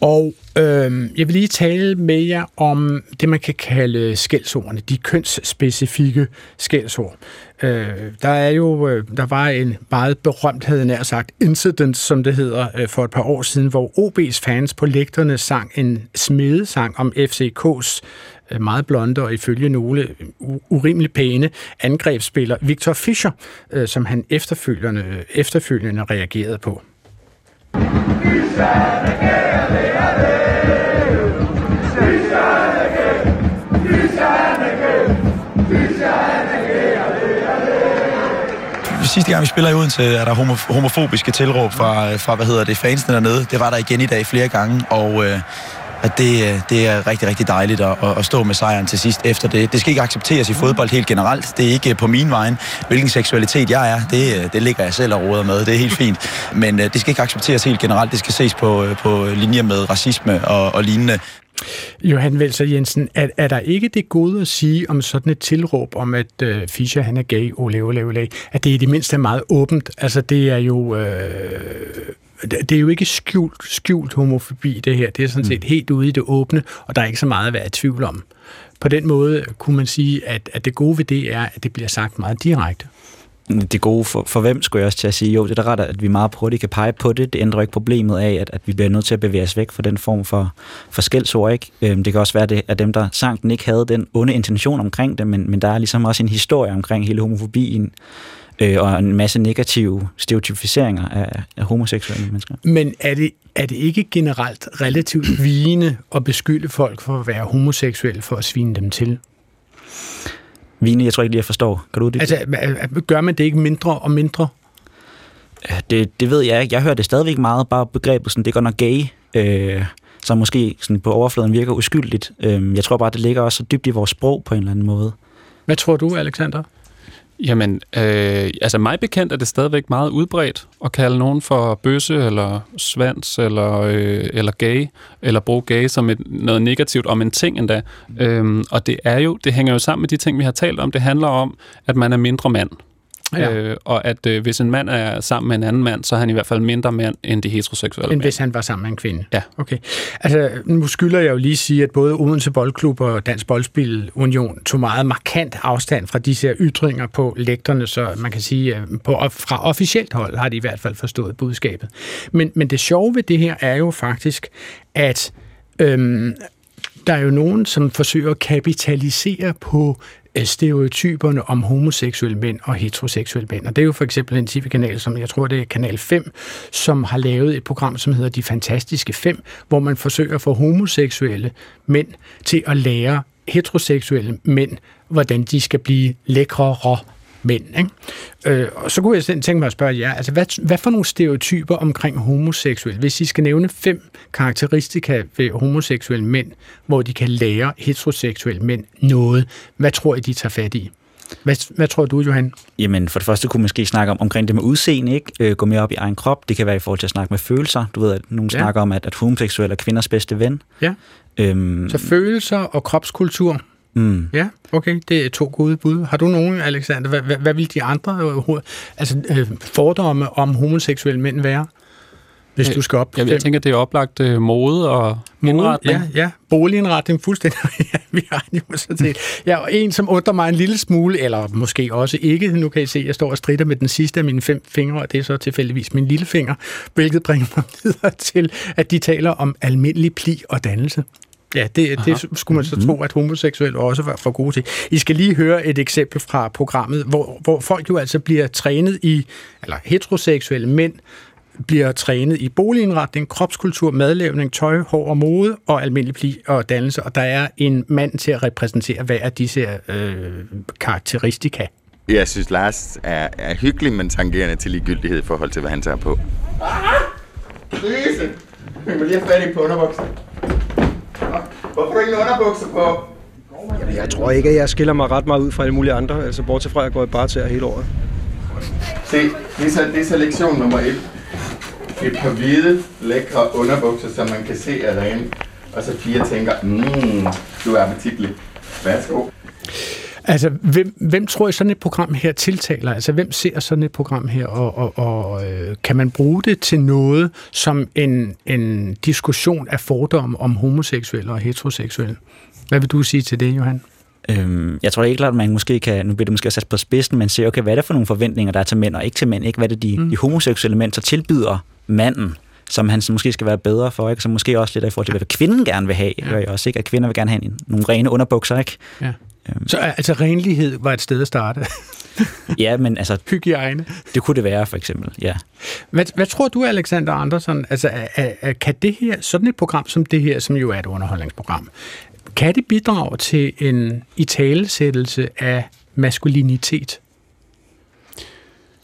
Speaker 3: Og øh, jeg vil lige tale med jer om det, man kan kalde skældsordene, de kønsspecifikke skældsord. Øh, der er jo, øh, der var en meget berømt, havde nær sagt, incident, som det hedder, øh, for et par år siden, hvor OB's fans på lægterne sang en smedesang om FCK's øh, meget blonde og ifølge nogle øh, urimelig pæne angrebsspiller Victor Fischer, øh, som han efterfølgende, efterfølgende reagerede på
Speaker 7: sidste gang vi spiller i Odense, er der homofobiske tilråb fra, øh, fra, hvad hedder det, fansene dernede. Det var der igen i dag flere gange, og øh, at det, øh, det er rigtig, rigtig dejligt at, at stå med sejren til sidst efter det. Det skal ikke accepteres i fodbold helt generelt. Det er ikke øh, på min vej. Hvilken seksualitet jeg er, det, øh, det ligger jeg selv og råder med. Det er helt fint. Men det skal ikke accepteres helt generelt. Det skal ses på, på linje med racisme og, og lignende.
Speaker 3: Johan Velser Jensen, er, er der ikke det gode at sige om sådan et tilråb om, at øh, Fischer han er gay, ole, ole, ole, at det i det mindste er meget åbent? Altså det er jo... Øh, det er jo ikke skjult, skjult homofobi, det her. Det er sådan set mm. helt ude i det åbne, og der er ikke så meget at være i tvivl om. På den måde kunne man sige, at, at det gode ved det er, at det bliver sagt meget direkte
Speaker 5: det gode for, for hvem, skulle jeg også til at sige. Jo, det er da ret, at vi meget hurtigt kan pege på det. Det ændrer ikke problemet af, at, at vi bliver nødt til at bevæge os væk fra den form for, for skældsord. Ikke? Øhm, det kan også være, det, at dem, der sang den, ikke havde den onde intention omkring det, men, men der er ligesom også en historie omkring hele homofobien, øh, og en masse negative stereotypiseringer af, af homoseksuelle mennesker.
Speaker 3: Men er det, er det ikke generelt relativt vigende at beskylde folk for at være homoseksuelle for at svine dem til?
Speaker 5: Vine, jeg tror ikke lige, jeg forstår. Kan du det?
Speaker 3: Altså, gør man det ikke mindre og mindre?
Speaker 5: Det, det ved jeg ikke. Jeg hører det stadigvæk meget, bare begrebet sådan, det går nok gay, øh, som måske sådan på overfladen virker uskyldigt. Øh, jeg tror bare, det ligger også så dybt i vores sprog på en eller anden måde.
Speaker 3: Hvad tror du, Alexander?
Speaker 4: Jamen, øh, altså mig bekendt er det stadigvæk meget udbredt at kalde nogen for bøsse, eller svans, eller, øh, eller gay, eller bruge gay som et, noget negativt om en ting endda. Øhm, og det er jo, det hænger jo sammen med de ting, vi har talt om. Det handler om, at man er mindre mand. Ja. Øh, og at øh, hvis en mand er sammen med en anden mand, så er han i hvert fald mindre mand end de heteroseksuelle
Speaker 3: End hvis han var sammen med en kvinde?
Speaker 4: Ja.
Speaker 3: Okay. Altså, nu skylder jeg jo lige sige, at både Odense Boldklub og Dansk Boldspil Union tog meget markant afstand fra disse her ytringer på lægterne, så man kan sige, at på, fra officielt hold har de i hvert fald forstået budskabet. Men, men det sjove ved det her er jo faktisk, at øhm, der er jo nogen, som forsøger at kapitalisere på øh, stereotyperne om homoseksuelle mænd og heteroseksuelle mænd. Og det er jo for eksempel en tv-kanal, som jeg tror, det er Kanal 5, som har lavet et program, som hedder De Fantastiske 5, hvor man forsøger at få homoseksuelle mænd til at lære heteroseksuelle mænd, hvordan de skal blive lækrere mænd. Ikke? Øh, og så kunne jeg tænke mig at spørge jer, altså hvad, hvad for nogle stereotyper omkring homoseksuelle, hvis I skal nævne fem karakteristika ved homoseksuelle mænd, hvor de kan lære heteroseksuelle mænd noget, hvad tror I, de tager fat i? Hvad, hvad tror du, Johan?
Speaker 5: Jamen, for det første kunne man måske snakke om, omkring det med udseende, ikke? Øh, gå mere op i egen krop. Det kan være i forhold til at snakke med følelser. Du ved, at nogen ja. snakker om, at, at homoseksuelle er kvinders bedste ven.
Speaker 3: Ja. Øhm, så følelser og kropskultur.
Speaker 5: Mm.
Speaker 3: Ja, okay, det er to gode bud. Har du nogen, Alexander? Hvad, hvad, hvad vil de andre altså, øh, fordomme om homoseksuelle mænd være? Hvis du skal op.
Speaker 4: Jeg, jeg tænker, det er oplagt øh, mode og mode, indretning.
Speaker 3: Ja, ja. Boligindretning, fuldstændig. ja, vi har en universitet. Ja, og en, som undrer mig en lille smule, eller måske også ikke. Nu kan I se, at jeg står og strider med den sidste af mine fem fingre, og det er så tilfældigvis min lille finger, hvilket bringer mig videre til, at de taler om almindelig pli og dannelse. Ja, det, det skulle man så mhm. tro, at homoseksuelle også var for gode til. I skal lige høre et eksempel fra programmet, hvor, hvor folk jo altså bliver trænet i, eller heteroseksuelle mænd, bliver trænet i boligindretning, kropskultur, madlavning, tøj, hår og mode og almindelig pli og dannelse, og der er en mand til at repræsentere hver af disse øh, karakteristika.
Speaker 8: Jeg synes, Lars er, er hyggelig, men tangerende til ligegyldighed i forhold til, hvad han tager på. Lise! Vi må lige have fat i på underbuksen. Hvorfor ikke underbukser på?
Speaker 9: Jamen, jeg tror ikke, at jeg skiller mig ret meget ud fra alle mulige andre. Altså, bortset fra, at jeg går i bare til hele året.
Speaker 8: Se, det er, så, det er så lektion nummer et. Et par hvide, lækre underbukser, som man kan se er rene. Og så fire tænker, mmm, du er appetitlig. Værsgo.
Speaker 3: Altså, hvem, hvem tror I sådan et program her tiltaler? Altså, hvem ser sådan et program her, og, og, og øh, kan man bruge det til noget som en, en diskussion af fordomme om homoseksuelle og heteroseksuelle? Hvad vil du sige til det, Johan?
Speaker 5: Øhm, jeg tror helt klart, at man måske kan, nu bliver det måske sat på spidsen, men ser, okay, hvad er det for nogle forventninger, der er til mænd og ikke til mænd? Ikke? Hvad er det, de, mm. de homoseksuelle mænd så tilbyder manden? som han måske skal være bedre for, ikke? Så måske også lidt i forhold til, hvad kvinden gerne vil have. Ja. Jeg også ikke, at kvinder vil gerne have nogle rene underbukser, ikke?
Speaker 3: Ja. Øhm. Så altså renlighed var et sted at starte?
Speaker 5: ja, men altså...
Speaker 3: Hygiejne?
Speaker 5: Det kunne det være, for eksempel, ja.
Speaker 3: Hvad, hvad tror du, Alexander Andersen, altså, er, er, kan det her, sådan et program som det her, som jo er et underholdningsprogram, kan det bidrage til en italesættelse af maskulinitet?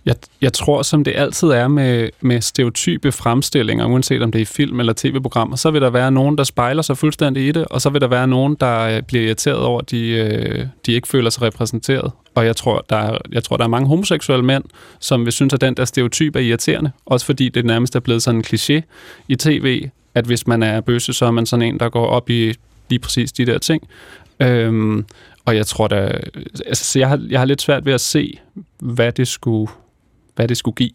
Speaker 4: Jeg, jeg tror, som det altid er med, med stereotype fremstillinger, uanset om det er i film eller tv-programmer, så vil der være nogen, der spejler sig fuldstændig i det, og så vil der være nogen, der øh, bliver irriteret over, at de, øh, de ikke føler sig repræsenteret. Og jeg tror, der er, jeg tror, der er mange homoseksuelle mænd, som vil synes, at den der stereotyp er irriterende, også fordi det nærmest er blevet sådan en kliché i tv, at hvis man er bøsse, så er man sådan en, der går op i lige præcis de der ting. Øhm, og jeg tror da, altså, jeg har, jeg har lidt svært ved at se, hvad det skulle hvad det skulle give.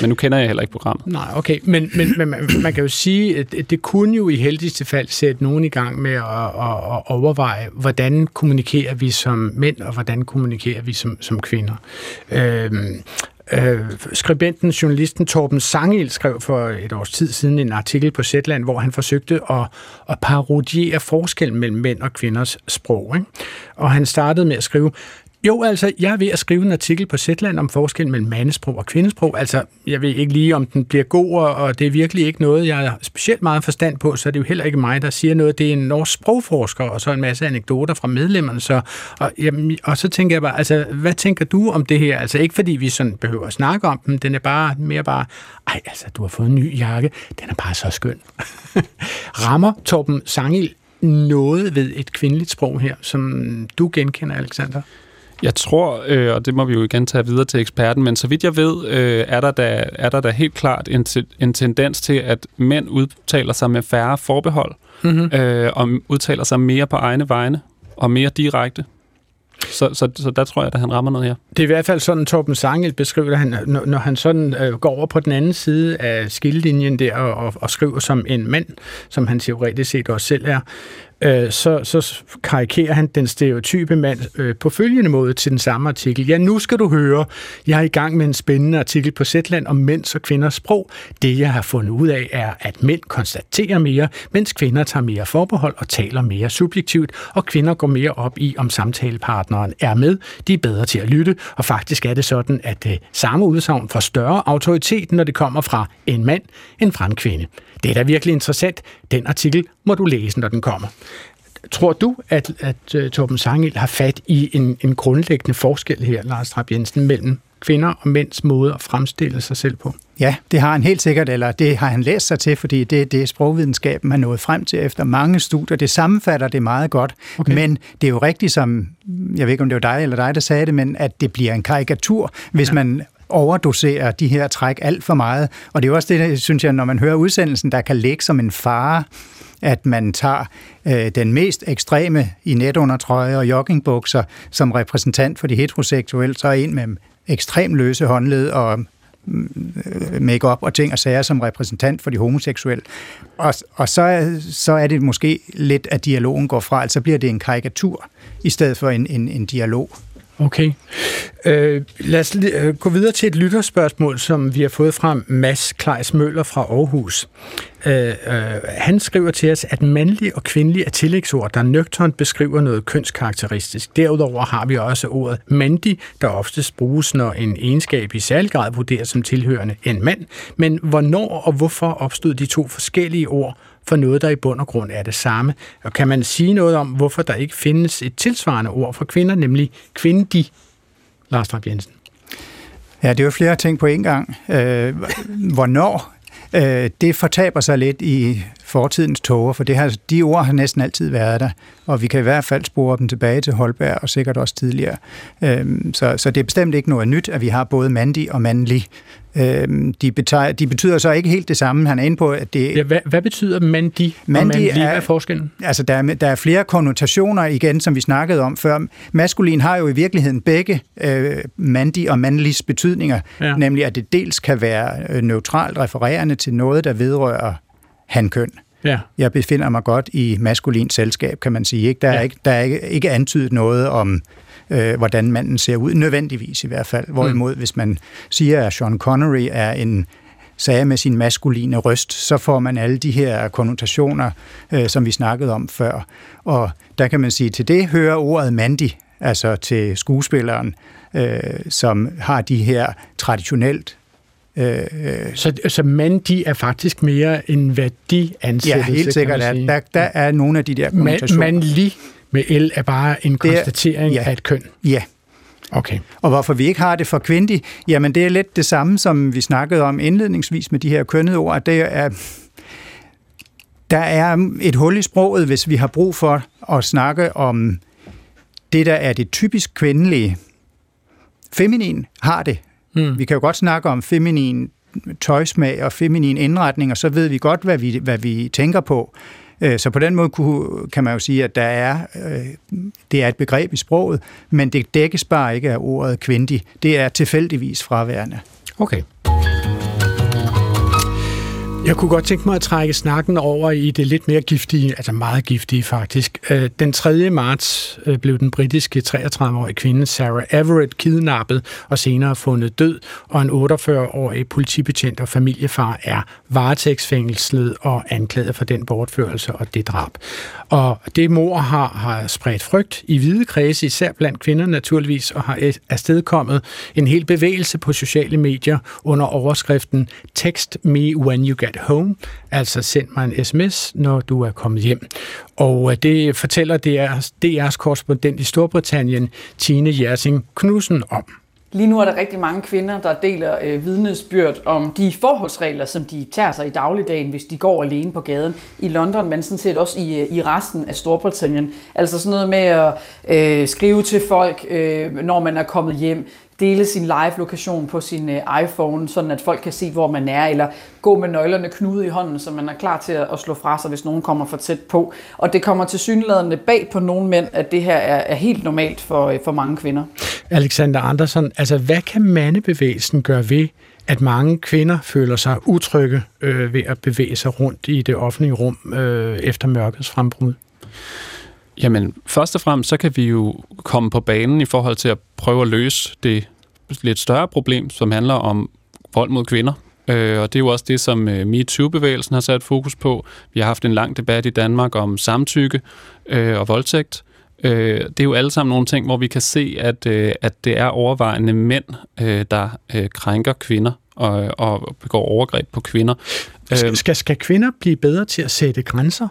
Speaker 4: Men nu kender jeg heller ikke programmet.
Speaker 3: Nej, okay. Men, men, men man, man kan jo sige, at det kunne jo i heldigste fald sætte nogen i gang med at, at, at overveje, hvordan kommunikerer vi som mænd, og hvordan kommunikerer vi som, som kvinder. Øhm, Øh, skribenten, journalisten Torben Sangel skrev for et års tid siden en artikel på Zetland, hvor han forsøgte at, at parodiere forskellen mellem mænd og kvinders sprog. Ikke? Og han startede med at skrive, jo, altså, jeg er ved at skrive en artikel på Zetland om forskel mellem mandesprog og kvindesprog. Altså, jeg ved ikke lige, om den bliver god, og det er virkelig ikke noget, jeg har specielt meget forstand på, så det er jo heller ikke mig, der siger noget. Det er en norsk sprogforsker, og så en masse anekdoter fra medlemmerne. Så, og, jamen, og så tænker jeg bare, altså, hvad tænker du om det her? Altså, ikke fordi vi sådan behøver at snakke om dem, den er bare mere bare, ej, altså, du har fået en ny jakke, den er bare så skøn. Rammer Torben Sangil noget ved et kvindeligt sprog her, som du genkender, Alexander?
Speaker 4: Jeg tror, øh, og det må vi jo igen tage videre til eksperten, men så vidt jeg ved, øh, er, der da, er der da helt klart en, en tendens til, at mænd udtaler sig med færre forbehold, mm-hmm. øh, og udtaler sig mere på egne vegne, og mere direkte. Så, så, så der tror jeg, at han rammer noget her.
Speaker 3: Det er i hvert fald sådan, Torben Sangel beskriver han, når, når han sådan øh, går over på den anden side af skillelinjen der og, og, og skriver som en mand, som han teoretisk set også selv er, øh, så, så karikerer han den stereotype mand øh, på følgende måde til den samme artikel. Ja, nu skal du høre, jeg er i gang med en spændende artikel på Zetland om mænds og kvinders sprog. Det, jeg har fundet ud af, er, at mænd konstaterer mere, mens kvinder tager mere forbehold og taler mere subjektivt, og kvinder går mere op i, om samtalepartneren er med. De er bedre til at lytte, og faktisk er det sådan, at det samme udsagn får større autoritet, når det kommer fra en mand end fra en kvinde. Det er da virkelig interessant. Den artikel må du læse, når den kommer. Tror du, at, at uh, Torben Sangel har fat i en, en grundlæggende forskel her, Lars Trapp Jensen, mellem kvinder og mænds måde at fremstille sig selv på?
Speaker 6: Ja, det har han helt sikkert, eller det har han læst sig til, fordi det er det, sprogvidenskaben har nået frem til efter mange studier. Det sammenfatter det meget godt, okay. men det er jo rigtigt, som, jeg ved ikke, om det var dig eller dig, der sagde det, men at det bliver en karikatur, hvis ja. man overdoserer de her træk alt for meget. Og det er jo også det, synes jeg, når man hører udsendelsen, der kan ligge som en fare, at man tager øh, den mest ekstreme i netundertrøje og joggingbukser som repræsentant for de heteroseksuelle, så en med ekstrem løse håndled og mm, øh, makeup og ting og sager som repræsentant for de homoseksuelle. Og, og så, så er det måske lidt, at dialogen går fra, altså bliver det en karikatur i stedet for en, en, en dialog.
Speaker 3: Okay. Øh, lad os øh, gå videre til et lytterspørgsmål, som vi har fået fra Mads Kleis Møller fra Aarhus. Øh, øh, han skriver til os, at mandlig og kvindelig er tillægsord, der nøgternt beskriver noget kønskarakteristisk. Derudover har vi også ordet mandig, der oftest bruges, når en egenskab i særlig grad vurderes som tilhørende en mand. Men hvornår og hvorfor opstod de to forskellige ord for noget, der i bund og grund er det samme. Og kan man sige noget om, hvorfor der ikke findes et tilsvarende ord for kvinder, nemlig kvindig, Lars Trapp Jensen?
Speaker 6: Ja, det er jo flere ting på en gang. Øh, hvornår? Øh, det fortaber sig lidt i fortidens tåger, for det har, de ord har næsten altid været der, og vi kan i hvert fald spore dem tilbage til Holberg, og sikkert også tidligere. Øh, så, så det er bestemt ikke noget nyt, at vi har både mandig og mandlig Øhm, de, betyder, de betyder så ikke helt det samme. Han er inde på, at det...
Speaker 3: Ja, hvad, hvad betyder mandi og
Speaker 6: Mandi
Speaker 3: mandlig?
Speaker 6: er-
Speaker 3: Hvad er forskellen?
Speaker 6: Altså, der er, der er flere konnotationer igen, som vi snakkede om før. Maskulin har jo i virkeligheden begge øh, mandi og mandlis betydninger,
Speaker 3: Ja.
Speaker 6: ja. nemlig at det dels kan være øh, neutralt refererende til noget, der vedrører hankøn.
Speaker 3: Ja.
Speaker 6: Jeg befinder mig godt i maskulin selskab, kan man sige. Ikke? Der, er
Speaker 3: Ja.
Speaker 6: ikke, der er ikke, ikke antydet noget om, øh, hvordan manden ser ud, nødvendigvis i hvert fald. Hvorimod, mm. hvis man siger, at Sean Connery er en sager med sin maskuline røst, så får man alle de her konnotationer, øh, som vi snakkede om før. Og der kan man sige, til det hører ordet mandi, altså til skuespilleren, øh, som har de her traditionelt øh, øh,
Speaker 3: Så, så mandi er faktisk mere en værdiansættelse,
Speaker 6: Ja, helt sikkert.
Speaker 3: kan man sige.
Speaker 6: der, der er nogle af de der
Speaker 3: Man,
Speaker 6: konnotationer.
Speaker 3: Med L er bare en
Speaker 6: er-
Speaker 3: konstatering
Speaker 6: ja.
Speaker 3: af et køn.
Speaker 6: Ja,
Speaker 3: Okay.
Speaker 6: og hvorfor vi ikke har det for kvindig, jamen det er lidt det samme, som vi snakkede om indledningsvis med de her kønnede ord. at Det er, der er et hul i sproget, hvis vi har brug for at snakke om det, der er det typisk kvindelige. Feminin har det.
Speaker 3: Mm.
Speaker 6: Vi kan jo godt snakke om feminin tøjsmag og feminin indretning, og så ved vi godt, hvad vi, hvad vi tænker på. Øh, så på den måde kunne, kan man jo sige, at der er, øh, det er et begreb i sproget, men det dækkes bare ikke af ordet kvindig. Det er tilfældigvis fraværende.
Speaker 3: Okay. Jeg kunne godt tænke mig at trække snakken over i det lidt mere giftige, altså meget giftige faktisk. Øh, den 3. marts øh, blev den britiske 33-årige kvinde Sarah Everett kidnappet og senere fundet død, og en 48-årig politibetjent og familiefar er varetægtsfængslet og anklaget for den bortførelse og det drab. Og det mor har, har spredt frygt i hvide kredse, især blandt kvinder naturligvis, og har afstedkommet en hel bevægelse på sociale medier under overskriften Text me when you get home, altså send mig en sms, når du er kommet hjem. Og øh, det fortæller DR's, DR's korrespondent i Storbritannien, Tine Jersing Knudsen om.
Speaker 10: Lige nu er der rigtig mange kvinder, der deler øh, vidnesbyrd om de forholdsregler, som de tager sig i dagligdagen, hvis de går alene på gaden i London, men sådan set også i, øh, i resten af Storbritannien. Altså sådan noget med at øh, skrive til folk, øh, når man er kommet hjem, dele sin live-lokation på sin øh, iPhone, sådan at folk kan se, hvor man er, eller gå med nøglerne knude i hånden, så man er klar til at, slå fra sig, hvis nogen kommer for tæt på. Og det kommer til synlædende bag på nogle mænd, at det her er, er helt normalt for, øh, for mange kvinder.
Speaker 3: Alexander Andersen, altså hvad kan mandebevægelsen gøre ved, at mange kvinder føler sig utrygge øh, ved at bevæge sig rundt i det offentlige rum øh, efter mørkets frembrud?
Speaker 4: Jamen, først og fremmest, så kan vi jo komme på banen i forhold til at prøve at løse det lidt større problem, som handler om vold mod kvinder. Øh, og det er jo også det, som øh, MeToo-bevægelsen har sat fokus på. Vi har haft en lang debat i Danmark om samtykke øh, og voldtægt. Øh, det er jo alle sammen nogle ting, hvor vi kan se, at, øh, at det er overvejende mænd, øh, der øh, krænker kvinder og, og begår overgreb på kvinder.
Speaker 3: Skal, skal, skal kvinder blive bedre til at sætte grænser?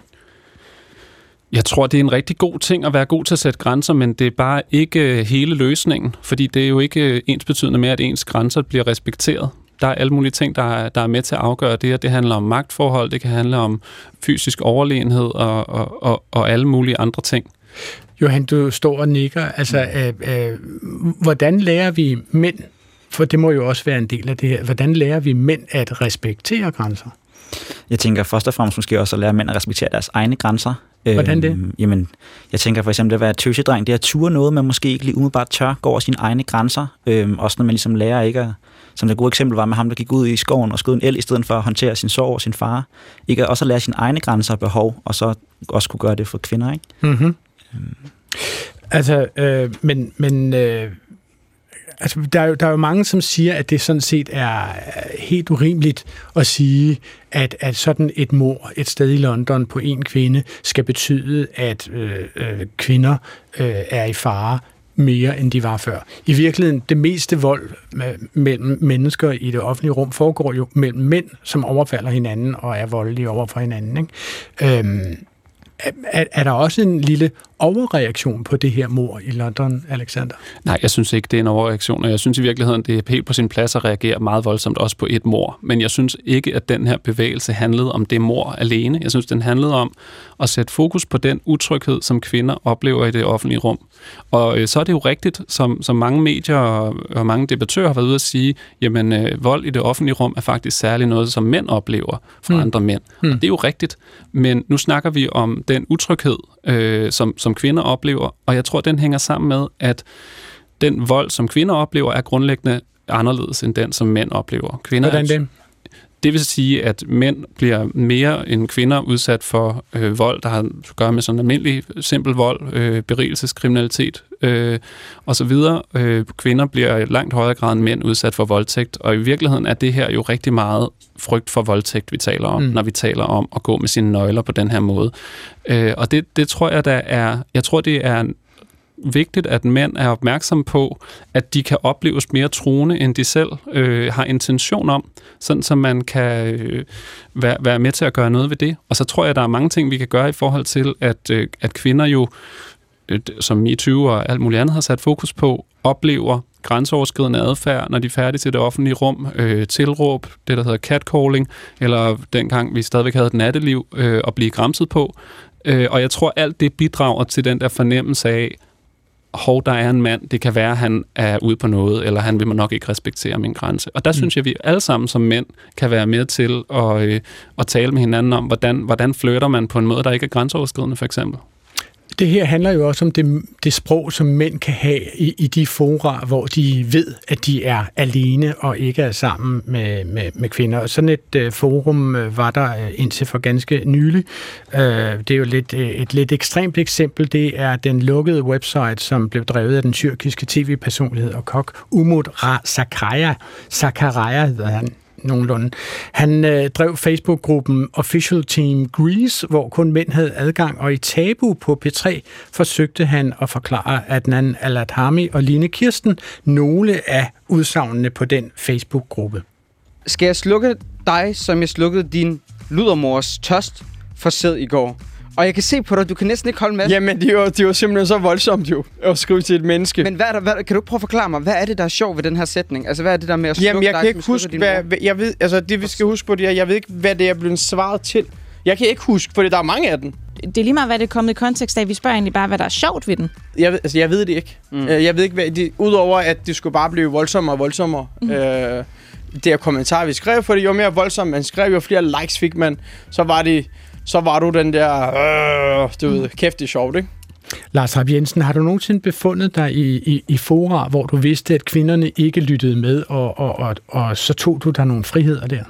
Speaker 4: Jeg tror, det er en rigtig god ting at være god til at sætte grænser, men det er bare ikke øh, hele løsningen, fordi det er jo ikke øh, ens betydende med, at ens grænser bliver respekteret. Der er alle mulige ting, der er, der er med til at afgøre det, og det handler om magtforhold, det kan handle om fysisk overlegenhed og, og, og, og alle mulige andre ting.
Speaker 3: Johan, du står og nikker. Altså, øh, øh, hvordan lærer vi mænd, for det må jo også være en del af det her, hvordan lærer vi mænd at respektere grænser?
Speaker 5: Jeg tænker først og fremmest måske også at lære mænd at respektere deres egne grænser.
Speaker 3: Hvordan det?
Speaker 5: Øhm, jamen, jeg tænker for eksempel at være tøsedreng, det er at ture noget, man måske ikke lige umiddelbart tør gå over sine egne grænser. Øhm, også når man ligesom lærer ikke at, som det gode eksempel var med ham, der gik ud i skoven og skød en el, i stedet for at håndtere sin sorg og sin far. Ikke at også at lære sine egne grænser og behov, og så også kunne gøre det for kvinder, ikke?
Speaker 3: Mm-hmm. Altså, øh, men, men øh, altså, der, er jo, der er jo mange, som siger, at det sådan set er helt urimeligt at sige, at, at sådan et mor et sted i London på en kvinde skal betyde, at øh, øh, kvinder øh, er i fare mere, end de var før. I virkeligheden, det meste vold mellem mennesker i det offentlige rum foregår jo mellem mænd, som overfalder hinanden og er voldelige over for hinanden. Ikke? Øhm, er, er der også en lille overreaktion på det her mor i London, Alexander?
Speaker 4: Nej, jeg synes ikke, det er en overreaktion, og jeg synes i virkeligheden, det er helt på sin plads at reagere meget voldsomt også på et mor. Men jeg synes ikke, at den her bevægelse handlede om det mor alene. Jeg synes, den handlede om at sætte fokus på den utryghed, som kvinder oplever i det offentlige rum. Og øh, så er det jo rigtigt, som, som mange medier og, og mange debattører har været ude at sige, jamen øh, vold i det offentlige rum er faktisk særligt noget, som mænd oplever fra mm. andre mænd. Mm. Og det er jo rigtigt, men nu snakker vi om den utryghed, øh, som, som kvinder oplever, og jeg tror, den hænger sammen med, at den vold, som kvinder oplever, er grundlæggende anderledes end den, som mænd oplever. Kvinder
Speaker 3: Hvordan det?
Speaker 4: Det vil sige, at mænd bliver mere end kvinder udsat for øh, vold, der har at gøre med sådan almindelig simpel vold, øh, berigelseskriminalitet øh, osv. Øh, kvinder bliver i langt højere grad end mænd udsat for voldtægt, og i virkeligheden er det her jo rigtig meget frygt for voldtægt, vi taler om, mm. når vi taler om at gå med sine nøgler på den her måde. Øh, og det, det tror jeg, der er, jeg tror, det er vigtigt, at mænd er opmærksom på, at de kan opleves mere truende, end de selv øh, har intention om, sådan så man kan øh, være, være med til at gøre noget ved det. Og så tror jeg, at der er mange ting, vi kan gøre i forhold til, at, øh, at kvinder jo, øh, som MeToo og alt muligt andet har sat fokus på, oplever grænseoverskridende adfærd, når de er færdige til det offentlige rum, øh, tilråb, det der hedder catcalling, eller dengang vi stadigvæk havde et natteliv, øh, at blive græmset på. Øh, og jeg tror, alt det bidrager til den der fornemmelse af, hov, der er en mand, det kan være, at han er ude på noget, eller han vil nok ikke respektere min grænse. Og der mm. synes jeg, at vi alle sammen som mænd kan være med til at, øh, at tale med hinanden om, hvordan, hvordan flytter man på en måde, der ikke er grænseoverskridende, for eksempel.
Speaker 3: Det her handler jo også om det, det sprog, som mænd kan have i, i de fora, hvor de ved, at de er alene og ikke er sammen med, med, med kvinder. Og sådan et øh, forum øh, var der øh, indtil for ganske nylig. Øh, det er jo lidt, øh, et lidt ekstremt eksempel. Det er den lukkede website, som blev drevet af den tyrkiske tv-personlighed og kok Umut Ra Sakarya. Sakarya hedder han nogenlunde. Han øh, drev Facebook-gruppen Official Team Greece, hvor kun mænd havde adgang, og i Tabu på P3 forsøgte han at forklare Adnan Alathami og Line Kirsten nogle af udsagnene på den Facebook-gruppe.
Speaker 11: Skal jeg slukke dig, som jeg slukkede din ludermors tørst for sæd i går? Og jeg kan se på dig, du kan næsten ikke holde med.
Speaker 9: Jamen, det er jo, det er jo simpelthen så voldsomt jo, at skrive til et menneske.
Speaker 11: Men hvad er der, hvad, kan du prøve at forklare mig, hvad er det, der er sjovt ved den her sætning? Altså, hvad er det der med at
Speaker 9: Jamen, jeg
Speaker 11: dig,
Speaker 9: kan ikke huske, hvad, hvad, jeg ved, altså det vi skal huske på, det er, jeg ved ikke, hvad det er blevet svaret til. Jeg kan ikke huske, for der er mange af den.
Speaker 12: Det er lige meget, hvad det er kommet i kontekst af. Vi spørger egentlig bare, hvad der er sjovt ved den.
Speaker 9: Jeg, ved, altså, jeg ved det ikke. Mm. Jeg ved ikke, hvad de, udover at det skulle bare blive voldsommere og voldsommere. Mm. Øh, det her kommentar, vi skrev, fordi jo mere voldsomt man skrev, jo flere likes fik man, så var det så var du den der, øh, du ved, kæft, det er sjovt, ikke?
Speaker 3: Lars Rapp Jensen, har du nogensinde befundet dig i, i, i fora, hvor du vidste, at kvinderne ikke lyttede med, og, og, og, og så tog du der nogle friheder der?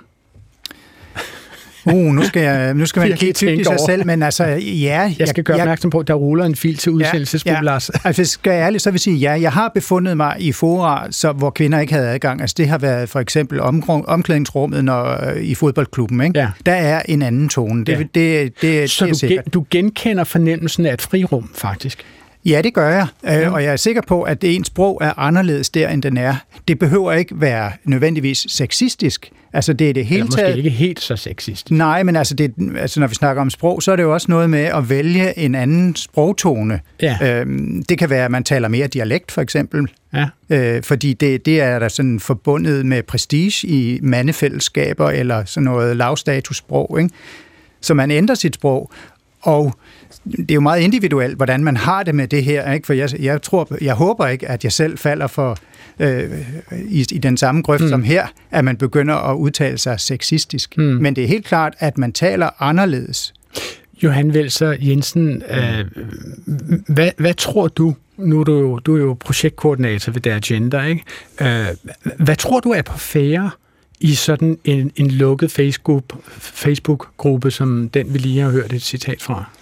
Speaker 6: Uh, nu skal, jeg, nu skal man ikke tænke sig selv, men altså, ja.
Speaker 3: Jeg skal gøre jeg, opmærksom på, at der ruller en fil til udsendelsesbrug, ja, ja. Lars.
Speaker 6: Altså, skal jeg ærligt, så vil sige, ja, jeg har befundet mig i fora, så, hvor kvinder ikke havde adgang. Altså, det har været for eksempel om, omklædningsrummet når, øh, i fodboldklubben, ikke? Ja. Der er en anden tone. Det, ja. det, det, det,
Speaker 3: så
Speaker 6: det er
Speaker 3: du, sikkert. Gen, du genkender fornemmelsen af et frirum, faktisk?
Speaker 6: Ja, det gør jeg, øh, ja. og jeg er sikker på, at det ens sprog er anderledes der, end den er. Det behøver ikke være nødvendigvis sexistisk. Altså, det er det hele
Speaker 3: taget... ikke helt så sexistisk.
Speaker 6: Nej, men altså, det, altså, når vi snakker om sprog, så er det jo også noget med at vælge en anden sprogtone. Ja. Øhm, det kan være, at man taler mere dialekt, for eksempel. Ja. Øh, fordi det, det er der sådan forbundet med prestige i mandefællesskaber, eller sådan noget lavstatussprog, ikke? Så man ændrer sit sprog, og det er jo meget individuelt, hvordan man har det med det her, ikke? for jeg, jeg, tror, jeg håber ikke, at jeg selv falder for øh, i, i den samme grøft mm. som her, at man begynder at udtale sig sexistisk. Mm. Men det er helt klart, at man taler anderledes.
Speaker 3: Johan Velser Jensen, øh, hvad, hvad tror du, nu er du, jo, du er jo projektkoordinator ved Der Gender, ikke? Øh, hvad tror du er på færre i sådan en, en lukket Facebook-gruppe, som den, vi lige har hørt et citat fra?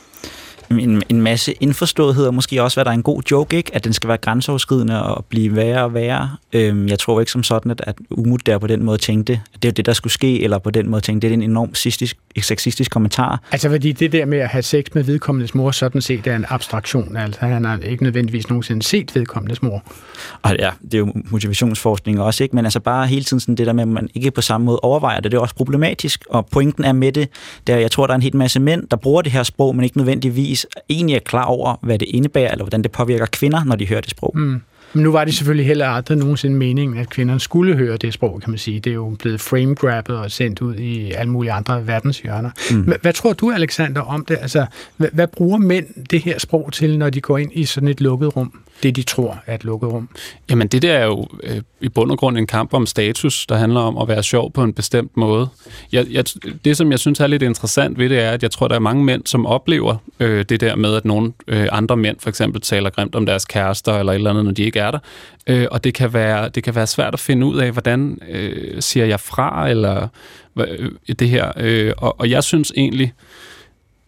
Speaker 5: En, en masse indforståethed, og måske også, hvad der er en god joke, ikke? at den skal være grænseoverskridende og blive værre og værre. Øhm, jeg tror ikke som sådan, at, at Umut der på den måde tænkte, at det er det, der skulle ske, eller på den måde tænkte, det er en enormt sexistisk, sexistisk kommentar.
Speaker 3: Altså fordi det der med at have sex med vedkommendes mor, sådan set er en abstraktion. Altså han har ikke nødvendigvis nogensinde set vedkommendes mor.
Speaker 5: Og ja, det er jo motivationsforskning også, ikke? men altså bare hele tiden sådan det der med, at man ikke på samme måde overvejer det, det er også problematisk. Og pointen er med det, der jeg tror, der er en helt masse mænd, der bruger det her sprog, men ikke nødvendigvis nødvendigvis egentlig er klar over, hvad det indebærer, eller hvordan det påvirker kvinder, når de hører det sprog.
Speaker 3: Mm. Men nu var det selvfølgelig heller aldrig nogensinde meningen, at kvinderne skulle høre det sprog, kan man sige. Det er jo blevet frame-grabbet og sendt ud i alle mulige andre verdenshjørner. Mm. Hvad, tror du, Alexander, om det? Altså, hvad, hvad bruger mænd det her sprog til, når de går ind i sådan et lukket rum? Det, de tror er et lukket rum.
Speaker 4: Jamen, det der er jo øh, i bund og grund en kamp om status, der handler om at være sjov på en bestemt måde. Jeg, jeg, det, som jeg synes er lidt interessant ved det, er, at jeg tror, der er mange mænd, som oplever øh, det der med, at nogle øh, andre mænd for eksempel taler grimt om deres kærester eller et eller andet, når de ikke er der. Øh, og det kan, være, det kan være svært at finde ud af, hvordan øh, siger jeg fra, eller øh, det her. Øh, og, og jeg synes egentlig,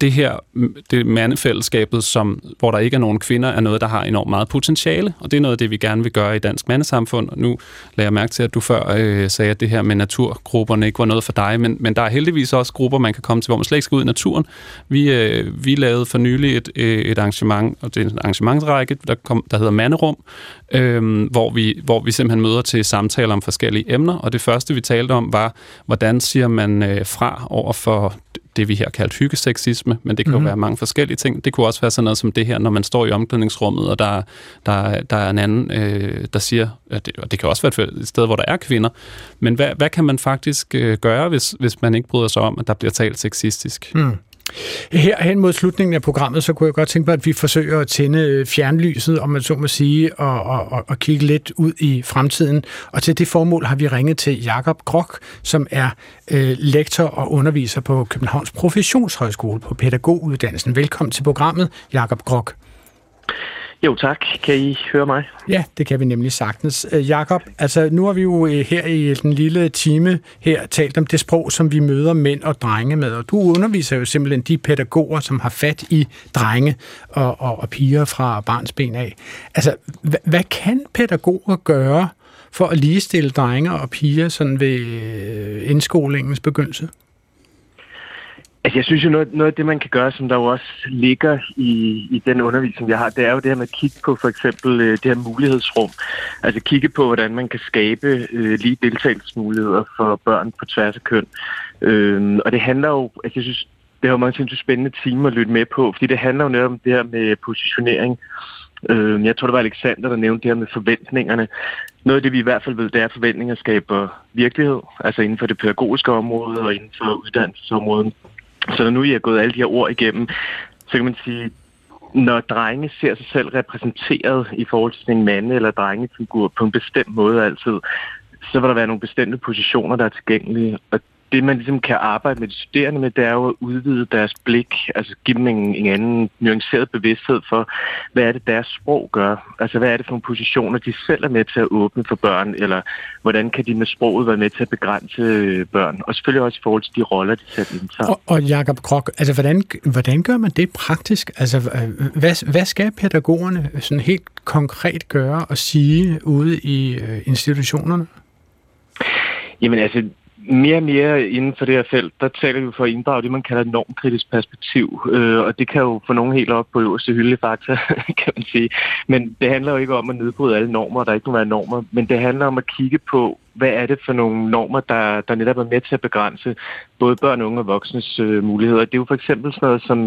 Speaker 4: det her, det mandefællesskabet, som, hvor der ikke er nogen kvinder, er noget, der har enormt meget potentiale, og det er noget af det, vi gerne vil gøre i dansk mandesamfund. Og nu lader jeg mærke til, at du før øh, sagde, at det her med naturgrupperne ikke var noget for dig, men, men der er heldigvis også grupper, man kan komme til, hvor man slet ikke skal ud i naturen. Vi, øh, vi lavede for nylig et, øh, et arrangement, og det er en arrangementsrække, der, kom, der hedder Manderum, øh, hvor, vi, hvor vi simpelthen møder til samtaler om forskellige emner, og det første, vi talte om, var, hvordan siger man øh, fra over for det, vi her kaldt hyggeseksisme, men det kan mm-hmm. jo mhm. være mange forskellige ting. Det kunne også være sådan noget som det her, når man står i omklædningsrummet, og der, der, der er en anden, øh, der siger, at det, og det kan også være et sted, hvor der er kvinder, men hvad, hvad kan man faktisk øh, gøre, hvis, hvis man ikke bryder sig om, at der bliver talt sexistisk? Mm.
Speaker 3: Her hen mod slutningen af programmet, så kunne jeg godt tænke mig, at vi forsøger at tænde øh, fjernlyset, om man så må sige, og, og, og kigge lidt ud i fremtiden. Og til det formål har vi ringet til Jakob Grok, som er øh, lektor og underviser på Københavns Professionshøjskole på pædagoguddannelsen. Velkommen til programmet, Jakob Grok.
Speaker 13: Jo tak. Kan I høre mig?
Speaker 3: Ja, det kan vi nemlig sagtens. Øh, Jakob, altså nu har vi jo øh, her i den lille time her talt om det sprog, som vi møder mænd og drenge med, og du underviser jo simpelthen de pædagoger, som har fat i drenge og, og, og piger fra barns ben af. Altså, hvad, hvad kan pædagoger gøre for at ligestille drenge og piger sådan ved øh, indskolingens begyndelse?
Speaker 13: Altså, jeg synes jo, noget, noget af det, man kan gøre, som der jo også ligger i, i den undervisning, jeg har, det er jo det her med at kigge på for eksempel øh, det her mulighedsrum. Altså kigge på, hvordan man kan skabe øh, lige deltagelsesmuligheder for børn på tværs af køn. Øh, og det handler jo, altså jeg synes, det har mange meget sindssygt spændende timer at lytte med på, fordi det handler jo netop om det her med positionering. Øh, jeg tror, det var Alexander, der nævnte det her med forventningerne. Noget af det, vi i hvert fald ved, det er, at forventninger skaber virkelighed, altså inden for det pædagogiske område og inden for uddannelsesområdet. Så når nu I har gået alle de her ord igennem, så kan man sige, når drenge ser sig selv repræsenteret i forhold til sin mande- eller drengefigur på en bestemt måde altid, så vil der være nogle bestemte positioner, der er tilgængelige. Og det, man ligesom kan arbejde med de studerende med, det er jo at udvide deres blik, altså give dem en, en anden nuanceret bevidsthed for, hvad er det, deres sprog gør? Altså, hvad er det for nogle positioner, de selv er med til at åbne for børn, eller hvordan kan de med sproget være med til at begrænse børn? Og selvfølgelig også i forhold til de roller, de selv indtager.
Speaker 3: Og, og Jacob Krok, altså, hvordan, hvordan gør man det praktisk? Altså, hvad, hvad skal pædagogerne sådan helt konkret gøre og sige ude i øh, institutionerne?
Speaker 13: Jamen altså, mere og mere inden for det her felt, der taler vi for at inddrage det, man kalder et normkritisk perspektiv. Øh, og det kan jo få nogen helt op på øverste hylde fakta, kan man sige. Men det handler jo ikke om at nedbryde alle normer, der ikke må være normer, men det handler om at kigge på, hvad er det for nogle normer, der, der netop er med til at begrænse både børn, unge og voksnes øh, muligheder. Det er jo for eksempel sådan noget som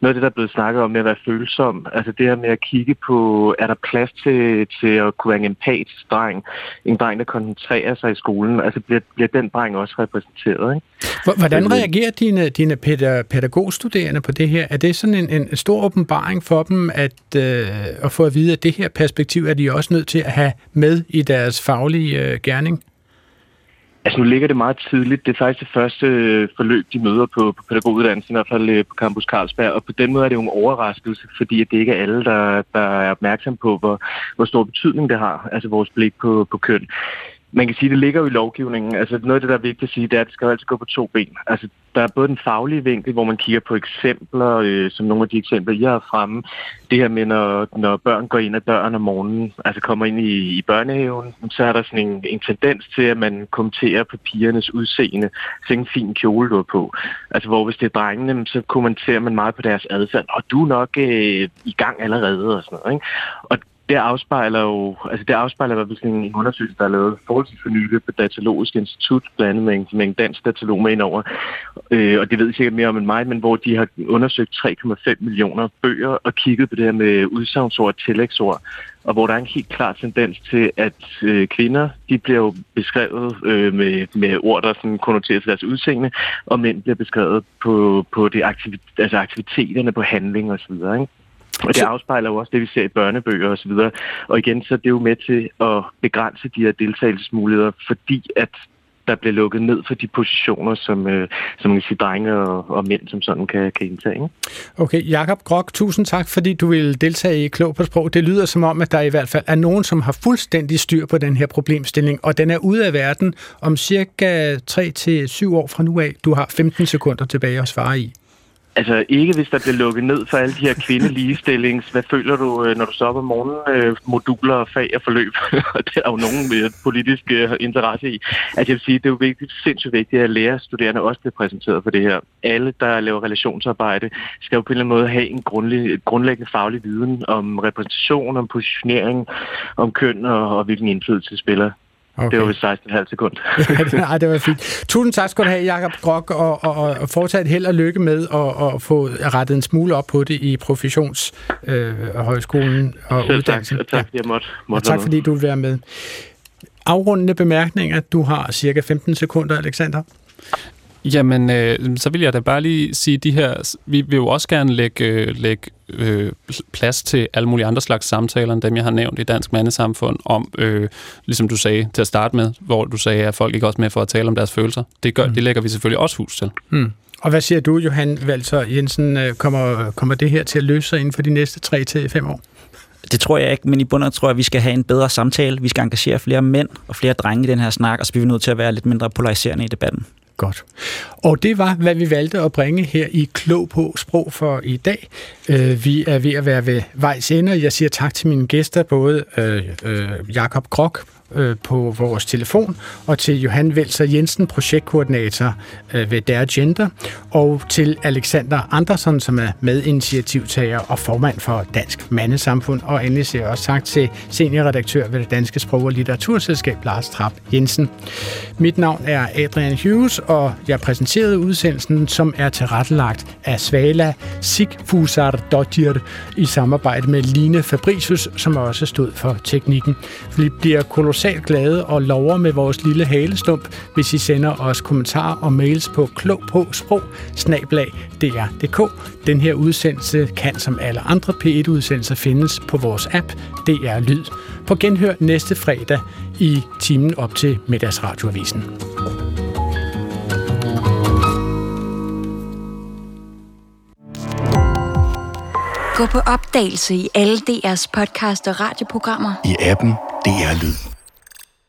Speaker 13: noget af det, der er blevet snakket om med at være følsom. Altså det her med at kigge på, er der plads til, til at kunne være en empatisk dreng? En dreng, der koncentrerer sig i skolen. Altså bliver, bliver den dreng også repræsenteret, ikke?
Speaker 3: Hvordan reagerer dine, dine pædagogstuderende på det her? Er det sådan en, en stor åbenbaring for dem, at, øh, at få at vide, at det her perspektiv er de også nødt til at have med i deres faglige øh, gerning?
Speaker 13: Altså nu ligger det meget tidligt. Det er faktisk det første øh, forløb, de møder på, på pædagoguddannelsen, i hvert fald øh, på Campus Carlsberg. Og på den måde er det jo en overraskelse, fordi at det ikke er alle, der, der er opmærksom på, hvor, hvor stor betydning det har, altså vores blik på, på køn man kan sige, det ligger jo i lovgivningen. Altså noget af det, der er vigtigt at sige, det er, at det skal altid gå på to ben. Altså der er både den faglige vinkel, hvor man kigger på eksempler, øh, som nogle af de eksempler, jeg har fremme. Det her med, når, når børn går ind ad døren om morgenen, altså kommer ind i, i børnehaven, så er der sådan en, en tendens til, at man kommenterer på pigernes udseende. Så en fin kjole, du har på. Altså hvor hvis det er drengene, så kommenterer man meget på deres adfærd. Og du er nok øh, i gang allerede og sådan noget. Ikke? Og det afspejler jo, altså det afspejler hvad en undersøgelse, der er lavet forholdsvis for nylig på Datalogisk Institut, blandt andet med en, med en dansk datalog med indover, øh, og det ved I sikkert mere om end mig, men hvor de har undersøgt 3,5 millioner bøger og kigget på det her med udsagnsord og tillægsord, og hvor der er en helt klar tendens til, at øh, kvinder, de bliver jo beskrevet øh, med, med ord, der sådan konnoterer til deres udseende, og mænd bliver beskrevet på, på det aktivit, altså aktiviteterne, på handling osv., ikke? Og det afspejler jo også det, vi ser i børnebøger osv. Og, og igen, så er det jo med til at begrænse de her deltagelsesmuligheder, fordi at der bliver lukket ned for de positioner, som, øh, som man kan sige, drenge og, og mænd som sådan kan, kan indtage. Ikke?
Speaker 3: Okay, Jakob Grok, tusind tak, fordi du vil deltage i Klog på Sprog. Det lyder som om, at der i hvert fald er nogen, som har fuldstændig styr på den her problemstilling, og den er ude af verden om cirka 3-7 år fra nu af. Du har 15 sekunder tilbage at svare i.
Speaker 13: Altså ikke hvis der bliver lukket ned for alle de her kvindeligestillings. Hvad føler du, øh, når du så op om morgenen? Øh, moduler, fag og forløb. det er jo nogen med politisk øh, interesse i. Altså jeg vil sige, det er jo vigtigt, sindssygt vigtigt, at lærerstuderende også bliver præsenteret for det her. Alle, der laver relationsarbejde, skal jo på en eller anden måde have en grundlæg, grundlæggende faglig viden om repræsentation, om positionering, om køn og, og hvilken indflydelse spiller. Okay. Det var ved 16,5 sekund.
Speaker 3: Nej, det var fint. Tusind tak skal du have, Jakob Grok, og, og, og fortsat held og lykke med at, at få rettet en smule op på det i professionshøjskolen øh, og
Speaker 13: Selv
Speaker 3: uddannelsen.
Speaker 13: Tak, tak, ja. jeg måtte, måtte
Speaker 3: og tak fordi du vil være med. Afrundende bemærkninger. Du har cirka 15 sekunder, Alexander.
Speaker 4: Jamen, øh, så vil jeg da bare lige sige, de her, vi vil jo også gerne lægge, øh, lægge øh, plads til alle mulige andre slags samtaler, end dem jeg har nævnt i Dansk Mandesamfund, om, øh, ligesom du sagde til at starte med, hvor du sagde, at folk ikke også med for at tale om deres følelser. Det, gør, mm. det lægger vi selvfølgelig også hus til.
Speaker 3: Mm. Og hvad siger du, Johan Valser Jensen? øh, Kommer, kommer det her til at løse sig inden for de næste 3-5 år?
Speaker 5: Det tror jeg ikke, men i bunden tror jeg, at vi skal have en bedre samtale. Vi skal engagere flere mænd og flere drenge i den her snak, og så bliver vi nødt til at være lidt mindre polariserende i debatten.
Speaker 3: Godt. Og det var, hvad vi valgte at bringe her i Klog på Sprog for i dag. Øh, vi er ved at være ved vejs ende. Jeg siger tak til mine gæster, både øh, øh, Jakob Krok øh, på vores telefon, og til Johan Velser Jensen, projektkoordinator øh, ved Der Gender, og til Alexander Andersen, som er medinitiativtager og formand for Dansk Mandesamfund, og endelig siger jeg også tak til seniorredaktør ved det Danske Sprog- og Litteraturselskab, Lars Trapp Jensen. Mit navn er Adrian Hughes, og jeg præsenterede udsendelsen, som er tilrettelagt af Svala Sigfusar Dodger i samarbejde med Line Fabricius, som også stod for teknikken. Vi bliver kolossalt glade og lover med vores lille halestump, hvis I sender os kommentarer og mails på klog på sprog. Den her udsendelse kan som alle andre P1-udsendelser findes på vores app DR Lyd. På genhør næste fredag i timen op til middagsradioavisen.
Speaker 14: Gå på opdagelse i alle DR's podcast og radioprogrammer.
Speaker 15: I appen DR Lyd.